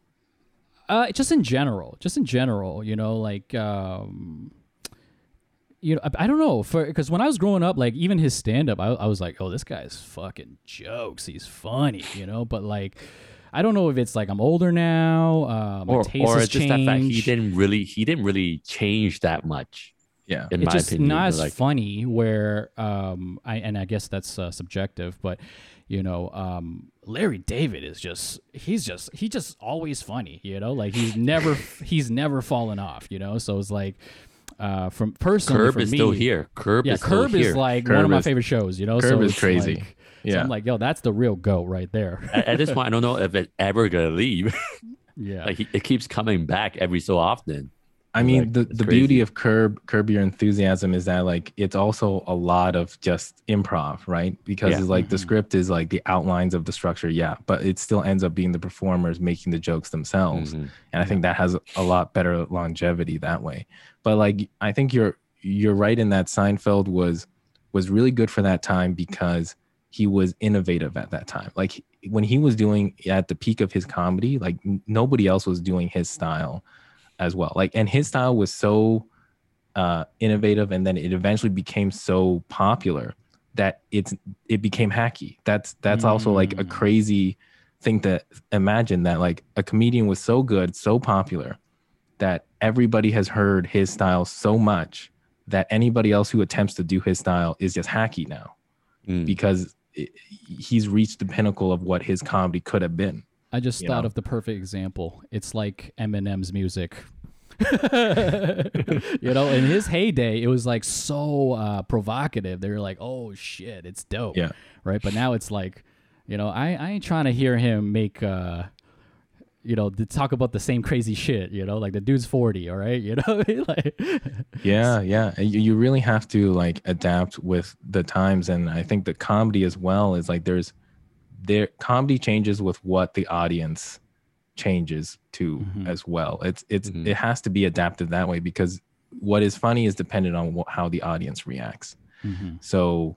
Uh, just in general, just in general, you know, like um, you know, I, I don't know, for because when I was growing up, like even his stand up, I, I was like, oh, this guy's fucking jokes. He's funny, you know. But like, I don't know if it's like I'm older now, uh, my Or taste or has it's just that fact he didn't really he didn't really change that much, Yeah. in it's my just opinion. not as like, funny where um I and I guess that's uh, subjective, but you know, um Larry David is just he's just he just always funny, you know? Like he's never he's never fallen off, you know? So it's like uh from personally Curb for is me, still here. Curb Yeah, is still Curb here. is like Curb one of my is- favorite shows, you know? Curb so is it's crazy. like- so Yeah. I'm like, yo, that's the real goat right there. at, at this point, I don't know if it's ever gonna leave. yeah. like he, it keeps coming back every so often. I mean, Like, the, the crazy. beauty of Curb Curb Your Enthusiasm is that like it's also a lot of just improv, right? Because Yeah. it's like the Mhm. script is like the outlines of the structure, yeah, but it still ends up being the performers making the jokes themselves, Mhm. and I think that has a lot better longevity that way. But like, I think you're you're right in that Seinfeld was was really good for that time because he was innovative at that time. Like when he was doing at the peak of his comedy, like n- nobody else was doing his style as well. Like, and his style was so uh, innovative, and then it eventually became so popular that it's it became hacky. That's that's also like a Mm. crazy thing to imagine that like a comedian was so good, so popular that everybody has heard his style so much that anybody else who attempts to do his style is just hacky now Mm. because it, he's reached the pinnacle of what his comedy could have been. I just you thought know? of the perfect example. It's like Eminem's music. you know, in his heyday, it was like so uh, provocative. They were like, "Oh shit, it's dope." Yeah. Right. But now it's like, you know, I, I ain't trying to hear him make, uh, you know, to talk about the same crazy shit. You know, like the dude's forty. All right. You know, like, Yeah, yeah. You, you really have to like adapt with the times, and I think the comedy as well is like there's there comedy changes with what the audience changes to Mhm. as well. It's it's Mhm. it has to be adapted that way because what is funny is dependent on what, how the audience reacts. Mhm. So,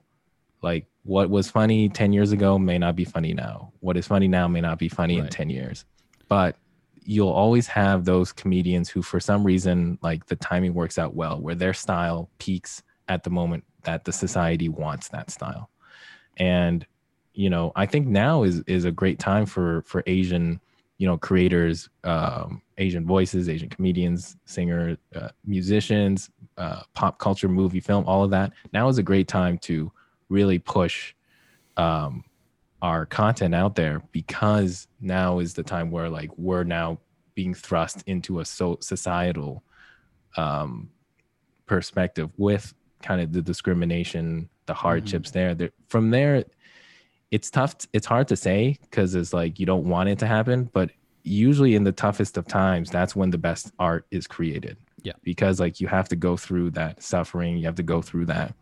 like, what was funny 10 years ago may not be funny now. What is funny now may not be funny in 10 years. But you'll always have those comedians who, for some reason, like the timing works out well, where their style peaks at the moment that the society wants that style. And, you know, I think now is is a great time for for Asian, you know, creators, um, Asian voices, Asian comedians, singer, uh, musicians, uh, pop culture, movie, film, all of that. Now is a great time to really push um, our content out there because now is the time where like we're now being thrust into a so societal um, perspective with kind of the discrimination, the hardships there. there. From there, it's tough. it's hard to say because it's like you don't want it to happen, but usually in the toughest of times, that's when the best art is created. Yeah. Because like you have to go through that suffering, you have to go through that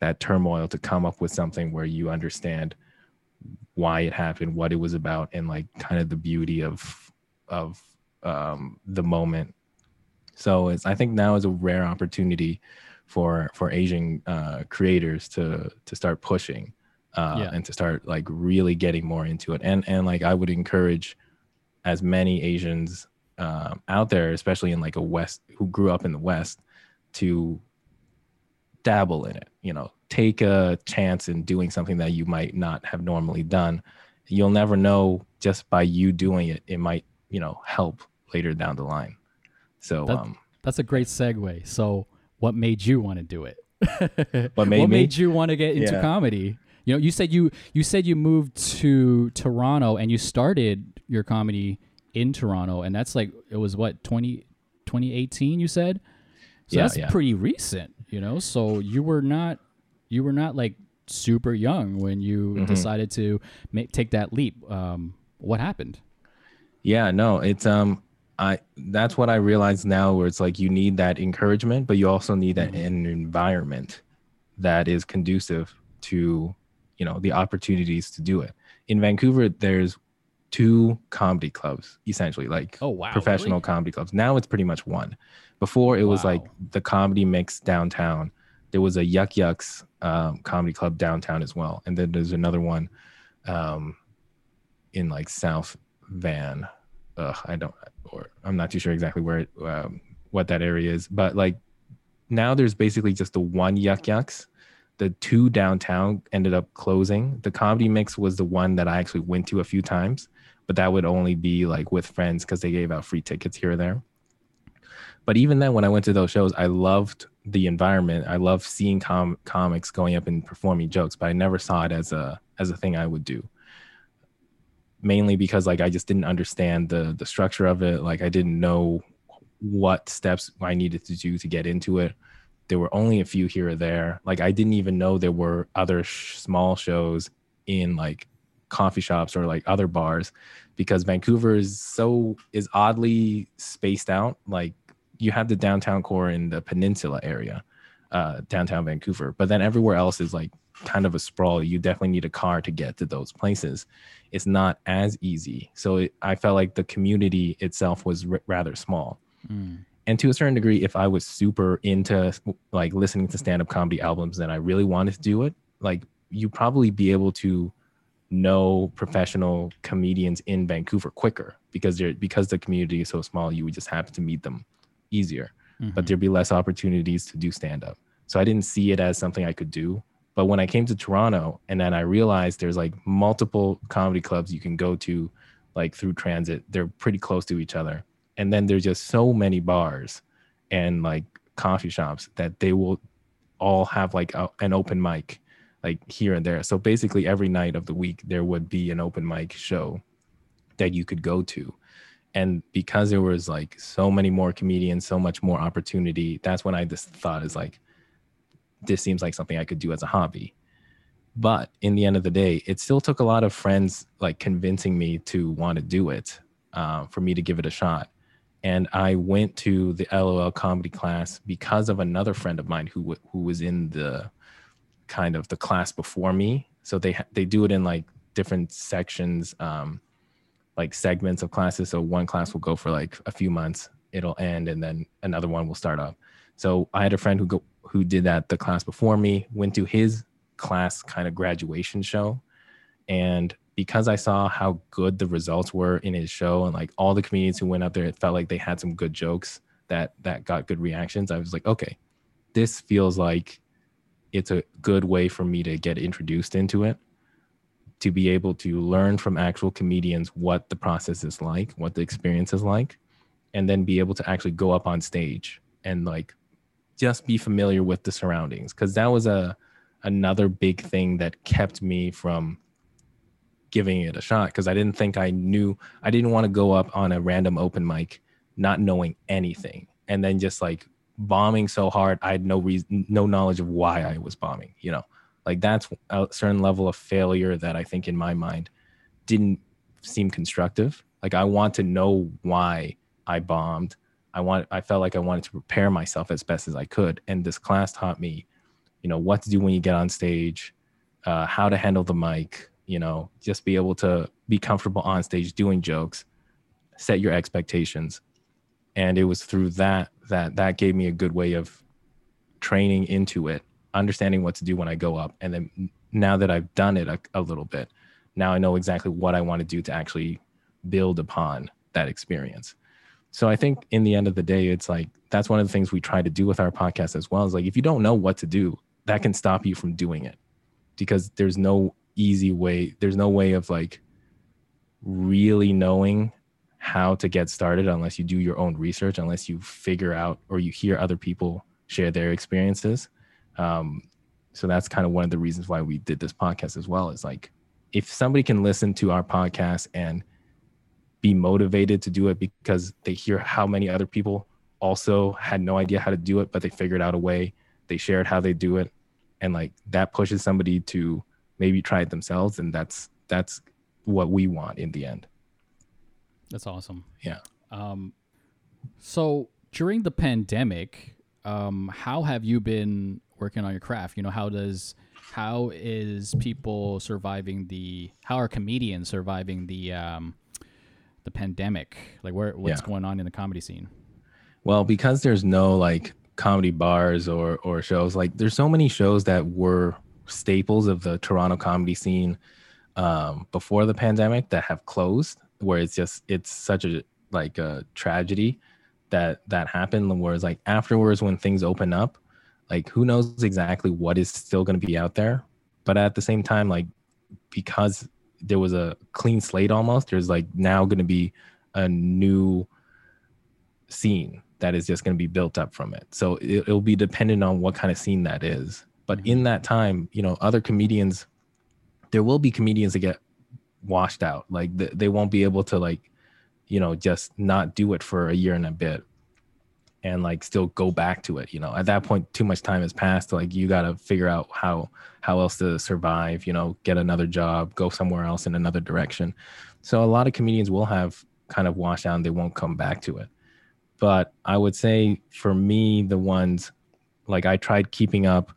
that turmoil to come up with something where you understand why it happened, what it was about, and like kind of the beauty of of um, the moment. So it's I think now is a rare opportunity for for Asian uh, creators to to start pushing uh, Yeah. and to start like really getting more into it. And and like I would encourage as many Asians um, out there, especially in like a West who grew up in the West, to dabble in it. You know, take a chance in doing something that you might not have normally done. You'll never know just by you doing it. It might you know help later down the line. So That- um, That's a great segue. So, what made you want to do it? What made me? you want to get into Yeah. comedy? You know, you said you you said you moved to Toronto and you started your comedy in Toronto, and that's like it was what 20, 2018 You said, so Yeah, that's yeah. pretty recent. You know, so you were not you were not like super young when you Mm-hmm. decided to make, take that leap. Um, what happened? Yeah, no, it's um I that's what I realize now where it's like you need that encouragement, but you also need that an environment that is conducive to, you know, the opportunities to do it. In Vancouver, there's two comedy clubs, essentially, like Oh wow, professional really? comedy clubs. Now it's pretty much one. Before it was like the comedy mix downtown. There was a Yuk Yuk's um, comedy club downtown as well, and then there's another one um, in like South Van. Ugh, I don't, or I'm not too sure exactly where it, um, what that area is, but like now there's basically just the one Yuk Yuk's. The two downtown ended up closing. The comedy mix was the one that I actually went to a few times, but that would only be like with friends because they gave out free tickets here or there. But even then, when I went to those shows, I loved the environment. I loved seeing com- comics going up and performing jokes, but I never saw it as a as a thing I would do. Mainly because like I just didn't understand the the structure of it. Like I didn't know what steps I needed to do to get into it. There were only a few here or there. Like I didn't even know there were other sh- small shows in like coffee shops or like other bars because Vancouver is so is oddly spaced out. Like you have the downtown core in the peninsula area, uh, downtown Vancouver, but then everywhere else is like kind of a sprawl. You definitely need a car to get to those places. It's not as easy. So it, I felt like the community itself was r- rather small. Mm. And to a certain degree, if I was super into like listening to stand up comedy albums and I really wanted to do it, like you probably be able to know professional comedians in Vancouver quicker because they're because the community is so small, you would just happen to meet them easier. But Mhm. there'd be less opportunities to do stand up. So I didn't see it as something I could do. But when I came to Toronto and then I realized there's like multiple comedy clubs you can go to like through transit, they're pretty close to each other. And then there's just so many bars and like coffee shops that they will all have like a, an open mic like here and there. So basically every night of the week there would be an open mic show that you could go to. And because there was like so many more comedians, so much more opportunity, that's when I just thought is like this seems like something I could do as a hobby. But in the end of the day, it still took a lot of friends like convincing me to want to do it uh, for me to give it a shot. And I went to the LOL comedy class because of another friend of mine who who was in the kind of the class before me. So they they do it in like different sections, um, like segments of classes. So one class will go for like a few months, it'll end, and then another one will start up. So I had a friend who go who did that the class before me, went to his class kind of graduation show, and because I saw how good the results were in his show and like all the comedians who went up there, it felt like they had some good jokes that that got good reactions. I was like, okay, this feels like it's a good way for me to get introduced into it to be able to learn from actual comedians what the process is like what the experience is like and then be able to actually go up on stage and like just be familiar with the surroundings because that was a another big thing that kept me from giving it a shot because i didn't think i knew i didn't want to go up on a random open mic not knowing anything and then just like bombing so hard i had no reason no knowledge of why i was bombing you know? Like that's a certain level of failure that i think in my mind didn't seem constructive. Like i want to know why i bombed. I want i felt like i wanted to prepare myself as best as i could and this class taught me you know what to do when you get on stage uh, how to handle the mic you know just be able to be comfortable on stage doing jokes set your expectations. And it was through that that that gave me a good way of training into it understanding what to do when i go up. And then now that i've done it a, a little bit now i know exactly what i want to do to actually build upon that experience. So i think in the end of the day it's like that's one of the things we try to do with our podcast as well is like if you don't know what to do that can stop you from doing it because there's no easy way there's no way of like really knowing how to get started unless you do your own research unless you figure out or you hear other people share their experiences. Um, so that's kind of one of the reasons why we did this podcast as well is like if somebody can listen to our podcast and be motivated to do it because they hear how many other people also had no idea how to do it but they figured out a way they shared how they do it and like that pushes somebody to maybe try it themselves and that's that's what we want in the end That's awesome. yeah Um, so during the pandemic, um, how have you been working on your craft? You know, how does how is people surviving the how are comedians surviving the um, the pandemic? Like, where what's Yeah. going on in the comedy scene? Well, because there's no like comedy bars or or shows, like there's so many shows that were staples of the Toronto comedy scene um, before the pandemic that have closed, where it's just it's such a like a tragedy that that happened. Whereas like afterwards, when things open up, like who knows exactly what is still going to be out there, but at the same time, like because there was a clean slate almost, there's like now going to be a new scene that is just going to be built up from it. So it, it'll be dependent on what kind of scene that is. But mm-hmm. in that time, you know, other comedians, there will be comedians that get washed out. Like th- they won't be able to like, you know, just not do it for a year and a bit and like still go back to it. You know, at that point, too much time has passed. Like you got to figure out how, how else to survive, you know, get another job, go somewhere else in another direction. So a lot of comedians will have kind of washed out and they won't come back to it but I would say for me, the ones like I tried keeping up,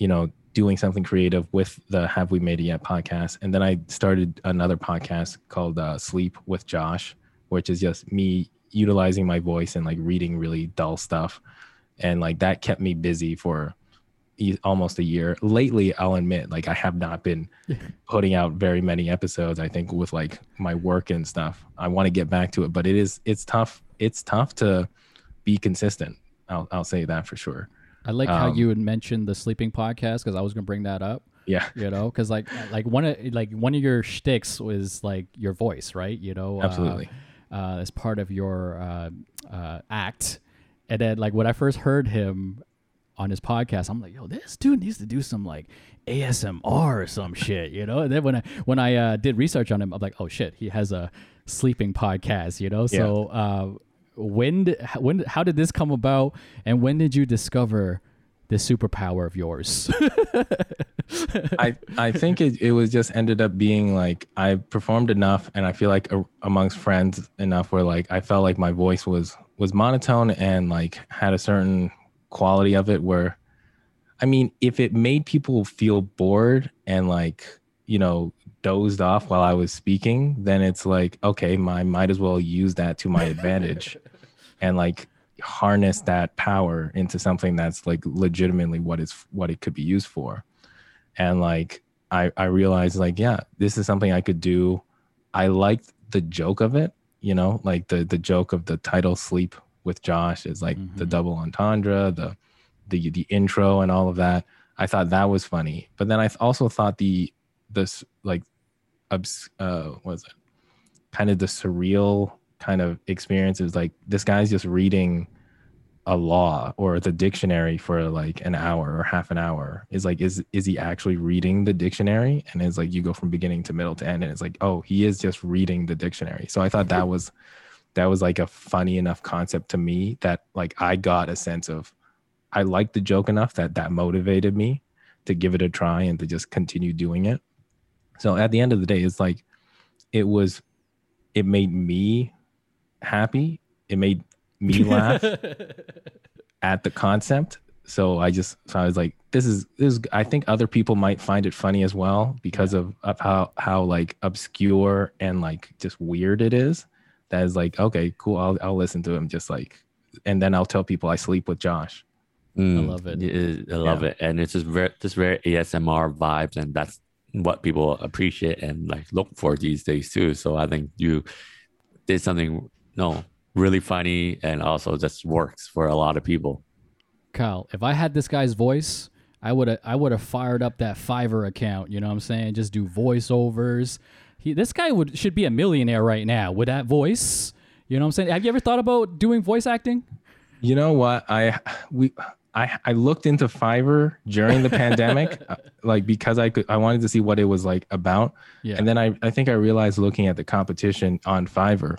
you know, doing something creative with the Have We Made It Yet podcast. And then I started another podcast called uh, Sleep with Josh, which is just me utilizing my voice and like reading really dull stuff. And like that kept me busy for e- almost a year. Lately, I'll admit, like I have not been putting out very many episodes. I think with like my work and stuff, I want to get back to it, but it is it's tough. It's tough to be consistent. I'll I'll say that for sure. I like how Um, you had mentioned the sleeping podcast because I was gonna bring that up. Yeah, You know, because like like one of like one of your shticks was like your voice, right? You know, uh, absolutely. uh, as part of your uh, uh, act. And then, like, when I first heard him on his podcast, I'm like, "Yo, this dude needs to do some like ASMR or some shit," you know. And then when I when I uh, did research on him, I'm like, "Oh shit, he has a sleeping podcast," you know. So, uh, when d- h- when how did this come about, and when did you discover this superpower of yours? I I think it, it was just ended up being like I performed enough, and I feel like a, amongst friends enough where like I felt like my voice was was monotone and like had a certain quality of it where, I mean, if it made people feel bored and like you know dozed off while I was speaking, then it's like okay, I might as well use that to my advantage, and like harness that power into something that's like legitimately what is what it could be used for and like I I realized like yeah this is something I could do. I liked the joke of it, you know, like the the joke of the title "Sleep with Josh" is like the Mhm. double entendre, the the the intro and all of that. I thought that was funny, but then I also thought the this like obs- uh what was it kind of the surreal kind of experience is like this guy's just reading a law or the dictionary for like an hour or half an hour. Is like is is he actually reading the dictionary? And it's like you go from beginning to middle to end and it's like oh he is just reading the dictionary. So i thought that was that was like a funny enough concept to me that like i got a sense of i liked the joke enough that that motivated me to give it a try and to just continue doing it. So at the end of the day it's like it was it made me happy it made me laugh at the concept. So I just so I was like, this is this is I think other people might find it funny as well because of, of how how like obscure and like just weird it is. That is like, okay, cool. I'll I'll listen to him just like and then I'll tell people I sleep with Josh. Mm, love it. yeah, I love Yeah. it, and it's just very, just very ASMR vibes, and that's what people appreciate and like look for these days too. So I think you did something no really funny, and also just works for a lot of people. Kyle, if I had this guy's voice, I would have I would have fired up that Fiverr account. You know what I'm saying? Just do voiceovers. He, this guy would should be a millionaire right now with that voice. You know what I'm saying? Have you ever thought about doing voice acting? You know what? I we I I looked into Fiverr during the pandemic, uh, like because I could I wanted to see what it was like about, Yeah. and then I I think I realized looking at the competition on Fiverr,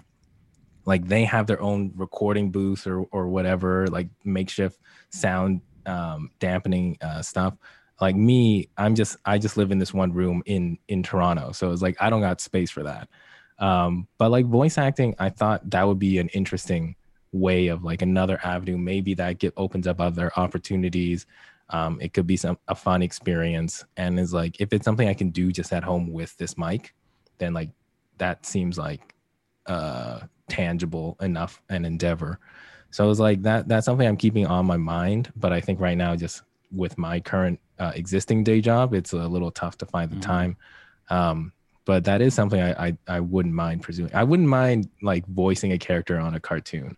like they have their own recording booth or or whatever, like makeshift sound um, dampening uh, stuff. Like me, I'm just I just live in this one room in in Toronto, so it's like I don't got space for that. Um, but like voice acting, I thought that would be an interesting way of like another avenue. Maybe that get opens up other opportunities. Um, it could be some a fun experience, and is like if it's something I can do just at home with this mic, then like that seems like uh tangible enough an endeavor. So it's like that that's something I'm keeping on my mind. But I think right now, just with my current uh, existing day job, it's a little tough to find the Mhm. time. Um, but that is something I, I I wouldn't mind pursuing. I wouldn't mind like voicing a character on a cartoon,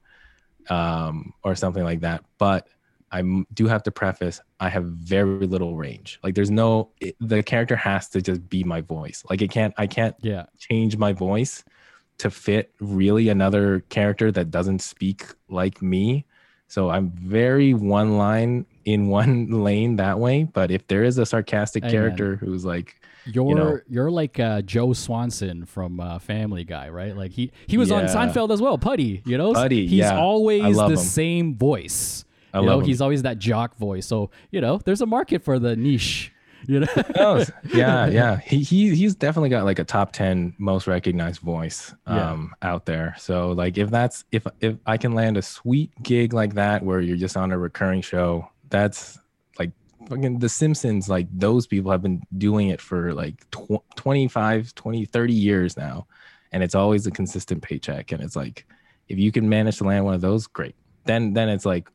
um, or something like that. But I m- do have to preface: I have very little range. Like, there's no it, the character has to just be my voice. Like, it can't I can't yeah. change my voice to fit really another character that doesn't speak like me. So I'm very one line in one lane that way. But if there is a sarcastic man. character who's like, You're know. you're like uh, Joe Swanson from uh, Family Guy, right? Like he he was on Seinfeld as well, Puddy. You know, Puddy, he's yeah. Always the him. same voice. I you know, love him. he's always that jock voice. So you know, there's a market for the niche. You know, oh, yeah, yeah. He, he he's definitely got like a top 10 most recognized voice Yeah. um out there. So like if that's if if I can land a sweet gig like that where you're just on a recurring show, that's like fucking the Simpsons like those people have been doing it for like tw- 25, 20, 30 years now and it's always a consistent paycheck and it's like if you can manage to land one of those, great. Then then it's like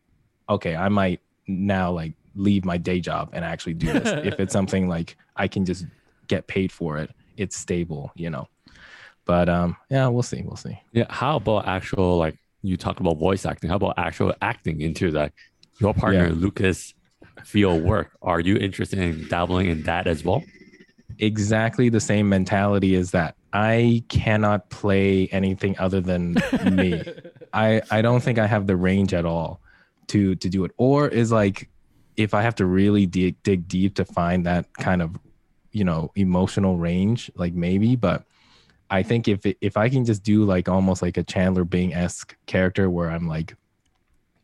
okay, I might now like leave my day job and actually do this. if it's something like I can just get paid for it, it's stable, you know. But um, yeah, we'll see, we'll see. Yeah. How about actual like you talked about voice acting? How about actual acting into like your partner Yeah. Lucas field work? Are you interested in dabbling in that as well? Exactly the same mentality as that. I cannot play anything other than me. I I don't think I have the range at all to to do it. Or is like if I have to really dig dig deep to find that kind of you know emotional range, like maybe. But I think if if I can just do like almost like a Chandler Bing esque character where I'm like,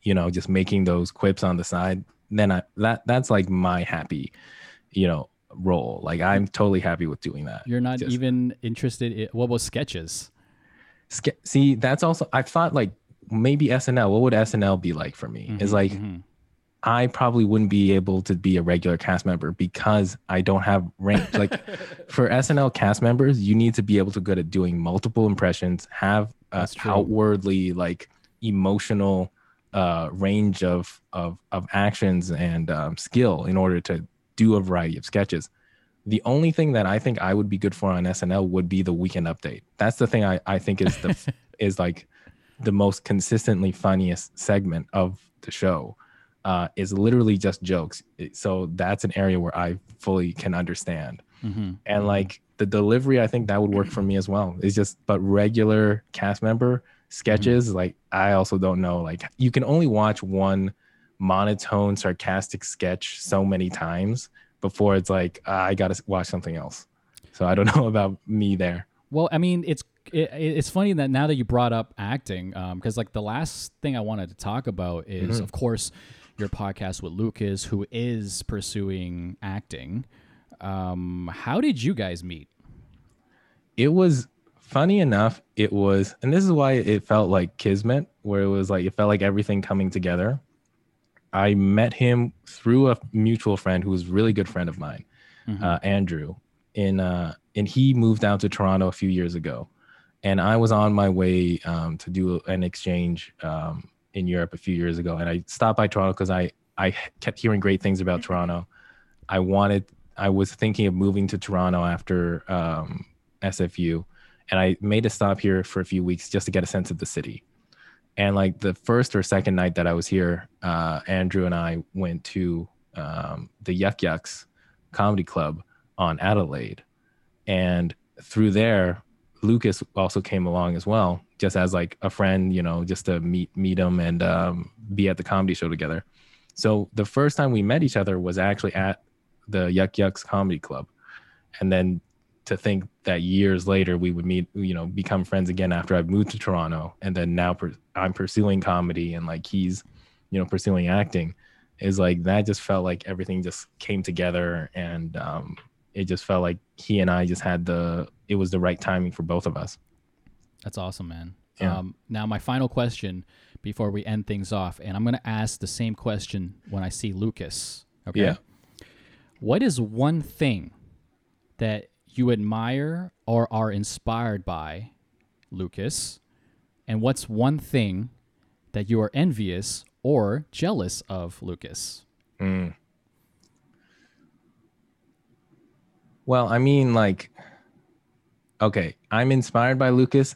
you know, just making those quips on the side, then I that that's like my happy, you know, role. Like I'm totally happy with doing that. you're not Just- even interested. in What about sketches? Ske- see that's also i thought like maybe snl what would snl be like for me is Mhm, like mhm. I probably wouldn't be able to be a regular cast member because i don't have range like for snl cast members you need to be able to good at doing multiple impressions have a outwardly like emotional uh range of of of actions and um, skill in order to do a variety of sketches the only thing that I think I would be good for on SNL would be the weekend update. That's the thing I, I think is the is like the most consistently funniest segment of the show. Uh, is literally just jokes. So that's an area where I fully can understand. Mhm. And like the delivery, I think that would work for me as well. It's just but regular cast member sketches, like I also don't know. Like you can only watch one monotone, sarcastic sketch so many times before it's like ah, I gotta watch something else. So I don't know about me there. Well, I mean, it's it, it's funny that now that you brought up acting, because like the last thing I wanted to talk about is, Mm-hmm. of course, your podcast with Lucas, who is pursuing acting. Um, how did you guys meet? it was funny enough it was and this is why it felt like kismet where it was like it felt like everything coming together i met him through a mutual friend who was a really good friend of mine Mhm. uh, andrew in uh and he moved down to toronto a few years ago and i was on my way um, to do an exchange um, in europe a few years ago and i stopped by toronto because i i kept hearing great things about toronto. I wanted i was thinking of moving to toronto after um, sfu and i made a stop here for a few weeks just to get a sense of the city. And like the first or second night that i was here uh, andrew and i went to um, the yuk yuk's comedy club on adelaide. And through there lucas also came along as well just as like a friend you know just to meet meet him and um, be at the comedy show together. So the first time we met each other was actually at the Yuk Yuk's Comedy Club, and then to think that years later we would meet, you know, become friends again after I've moved to Toronto, and then now per- I'm pursuing comedy and like he's, you know, pursuing acting, is like that just felt like everything just came together and um, it just felt like he and I just had the it was the right timing for both of us. That's awesome, man. Yeah. Um, now, my final question before we end things off, and I'm going to ask the same question when I see Lucas. Okay. Yeah. What is one thing that you admire or are inspired by, Lucas? And what's one thing that you are envious or jealous of, Lucas? Mm. Well, I mean, like, okay, I'm inspired by Lucas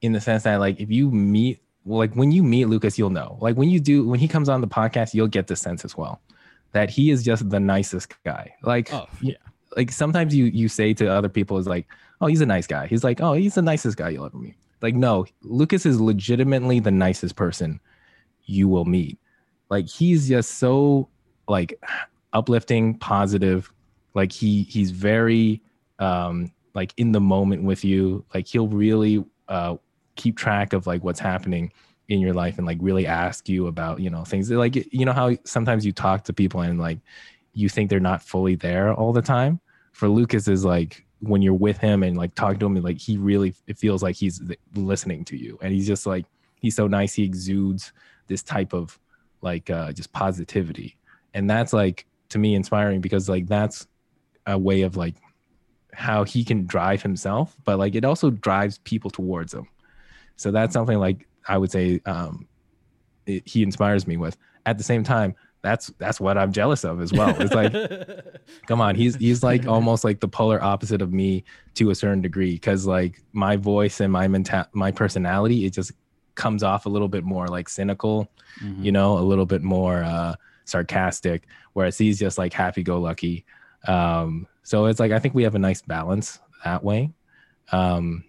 in the sense that, like, if you meet, well, like, when you meet Lucas, you'll know. Like, when you do, when he comes on the podcast, you'll get the sense as well that he is just the nicest guy. Like, Oh, yeah. like sometimes you you say to other people is like, oh, he's a nice guy. He's like, oh, he's the nicest guy you'll ever meet. Like, no, Lucas is legitimately the nicest person you will meet. Like, he's just so like uplifting, positive. Like he he's very um like in the moment with you. Like he'll really uh keep track of like what's happening in your life and like really ask you about you know things. Like you know how sometimes you talk to people and like you think they're not fully there all the time? For lucas is like when you're with him and like talking to him like he really it feels like he's listening to you. And he's just like he's so nice. He exudes this type of like uh just positivity. And that's like to me inspiring because like that's a way of like how he can drive himself but like it also drives people towards him. So that's something like i would say um it, he inspires me with. At the same time that's that's what i'm jealous of as well. It's like come on he's he's like almost like the polar opposite of me to a certain degree because like my voice and my mental my personality it just comes off a little bit more like cynical Mhm. you know a little bit more uh sarcastic whereas he's just like happy-go-lucky um so it's like i think we have a nice balance that way um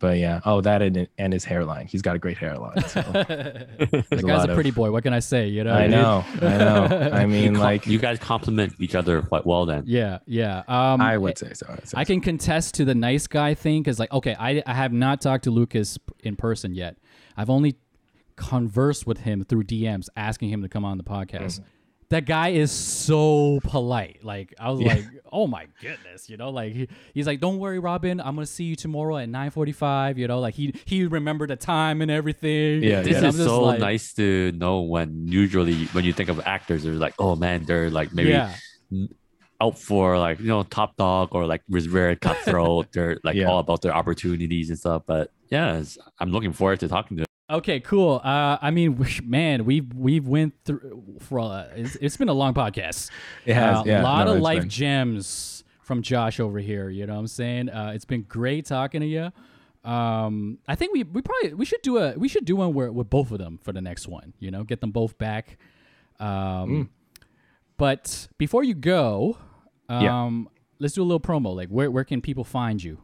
but yeah oh that and, and his hairline he's got a great hairline so the There's a guy's lot a of- pretty boy. What can I say? You know. i dude? know i know i You mean com- like you guys complement each other quite well then. Yeah, yeah. Um, i would say so I, would say I can contest to the nice guy thing because, like, okay, I, I have not talked to Lucas in person yet. I've only conversed with him through DMs, asking him to come on the podcast. That guy is so polite. Like, I was Yeah. like, oh my goodness, you know, like he, he's like, don't worry, Robin, I'm gonna see you tomorrow at 9:45. You know, like he he remembered the time and everything. Yeah, This And I'm is so like- nice to know when usually when you think of actors, they're like, oh man, they're like maybe Yeah, out for like you know top dog or like very cutthroat. they're like Yeah. all about their opportunities and stuff. But yeah, I'm looking forward to talking to them. Okay, cool. Uh, I mean, man, we've we've went through for uh, it's, it's been a long podcast. it has Uh, yeah a lot no, of life been- gems from Josh over here. You know what I'm saying? Uh, it's been great talking to you. Um, I think we we probably we should do a we should do one where with both of them for the next one. You know, get them both back. Um, Mm. but before you go, um, Yeah. let's do a little promo. Like, where where can people find you?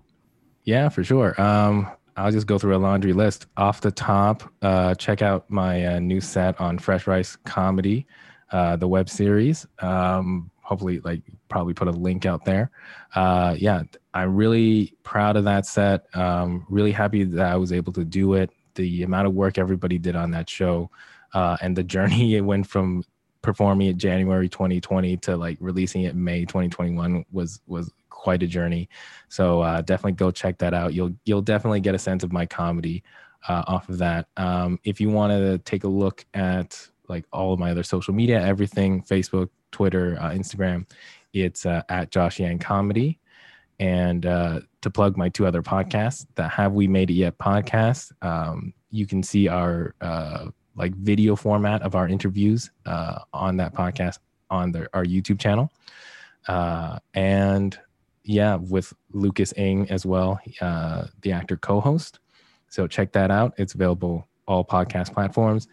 Yeah, for sure. Um, I'll just go through a laundry list. Off the top, uh, check out my uh, new set on Fresh Rice Comedy, uh, the web series. Um, hopefully, like probably put a link out there. Uh, yeah, I'm really proud of that set. Um, really happy that I was able to do it. The amount of work everybody did on that show, uh, and the journey it went from performing it January 2020 to like releasing it May 2021 was was quite a journey. So uh, definitely go check that out. You'll you'll definitely get a sense of my comedy uh, off of that. Um, if you want to take a look at like all of my other social media, everything Facebook, Twitter, uh, Instagram, it's uh, at Josh Yang Comedy. And uh, to plug my two other podcasts, the Have We Made It Yet podcast, um, you can see our uh, like video format of our interviews on that podcast on our YouTube channel. Uh, and yeah, with Lucas Ing as well, uh, the actor co-host. So check that out. It's available all podcast platforms.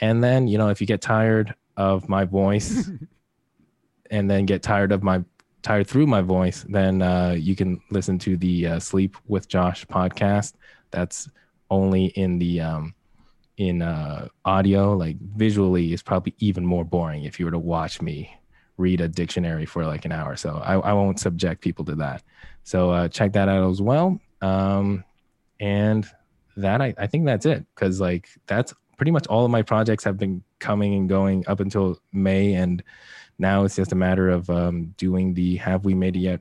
And then you know, if you get tired of my voice, and then get tired of my tired through my voice, then uh, you can listen to the uh, Sleep with Josh podcast. That's only in the um, in uh, audio, like visually, is probably even more boring if you were to watch me read a dictionary for like an hour. So I, I won't subject people to that. So uh, check that out as well. Um, and that I, I think that's it because like that's pretty much all of my projects have been coming and going up until May, and now it's just a matter of um, doing the Have We Made It Yet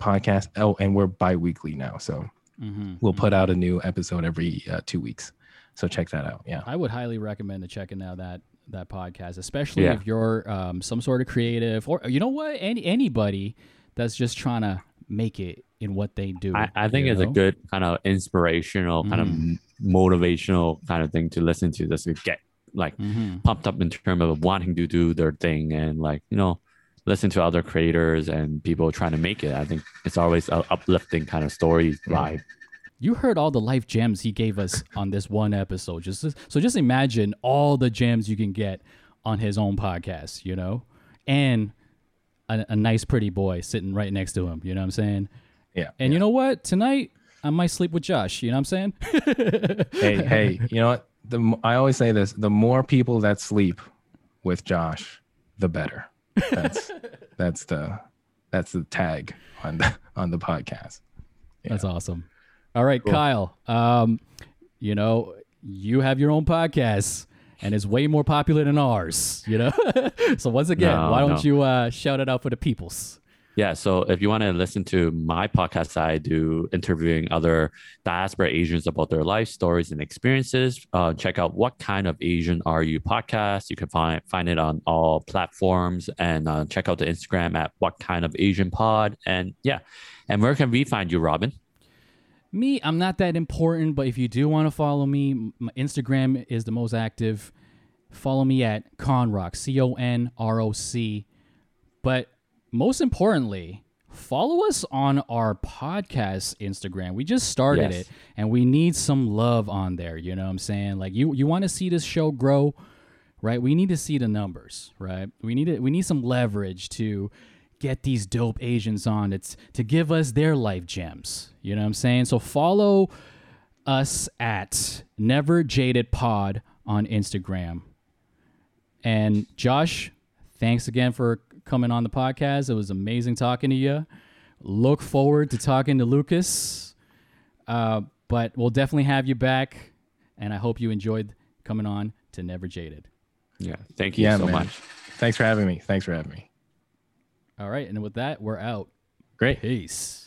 podcast. Oh, and we're bi-weekly now, so Mm-hmm. we'll put out a new episode every uh, two weeks. So check that out. Yeah. I would highly recommend to checking out that that podcast, especially Yeah. if you're um, some sort of creative or you know what, any anybody that's just trying to make it in what they do. I, I think it's a good kind of inspirational, kind of Mm. m- motivational kind of thing to listen to, just to get like Mhm. pumped up in terms of wanting to do their thing and like you know listen to other creators and people trying to make it. I think it's always an uplifting kind of story vibe. You heard all the life gems he gave us on this one episode. Just so just imagine all the gems you can get on his own podcast, you know, and a, a nice pretty boy sitting right next to him. You know what I'm saying? Yeah. And you know what? Tonight I might sleep with Josh. You know what I'm saying? hey, hey, you know what? The I always say this: the more people that sleep with Josh, the better. That's that's the that's the tag on the on the podcast. That's awesome. All right, Kyle. Um, you know, you have your own podcast and it's way more popular than ours, you know? so once again, No, why don't no. you uh, shout it out for the peoples? Yeah, so if you want to listen to my podcast, I do interviewing other diaspora Asians about their life stories and experiences. Uh, check out what kind of Asian are you podcast. You can find find it on all platforms, and uh, check out the Instagram at what kind of Asian pod. And yeah, and where can we find you, Robin? Me, I'm not that important, but if you do want to follow me, my Instagram is the most active. Follow me at Conroc, C O N R O C. But most importantly, follow us on our podcast Instagram. We just started Yes. it and we need some love on there, you know what I'm saying? Like you you want to see this show grow, right? We need to see the numbers, right? We need it we need some leverage to get these dope Asians on it's to give us their life gems. You know what I'm saying? So follow us at Never Jaded Pod on Instagram. And Josh, thanks again for coming on the podcast. It was amazing talking to you. Look forward to talking to Lucas. Uh, but we'll definitely have you back. And I hope you enjoyed coming on to Never Jaded. Yeah, thank you Yeah, so man. much. Thanks for having me. Thanks for having me. All right. And with that, we're out. Great. Peace.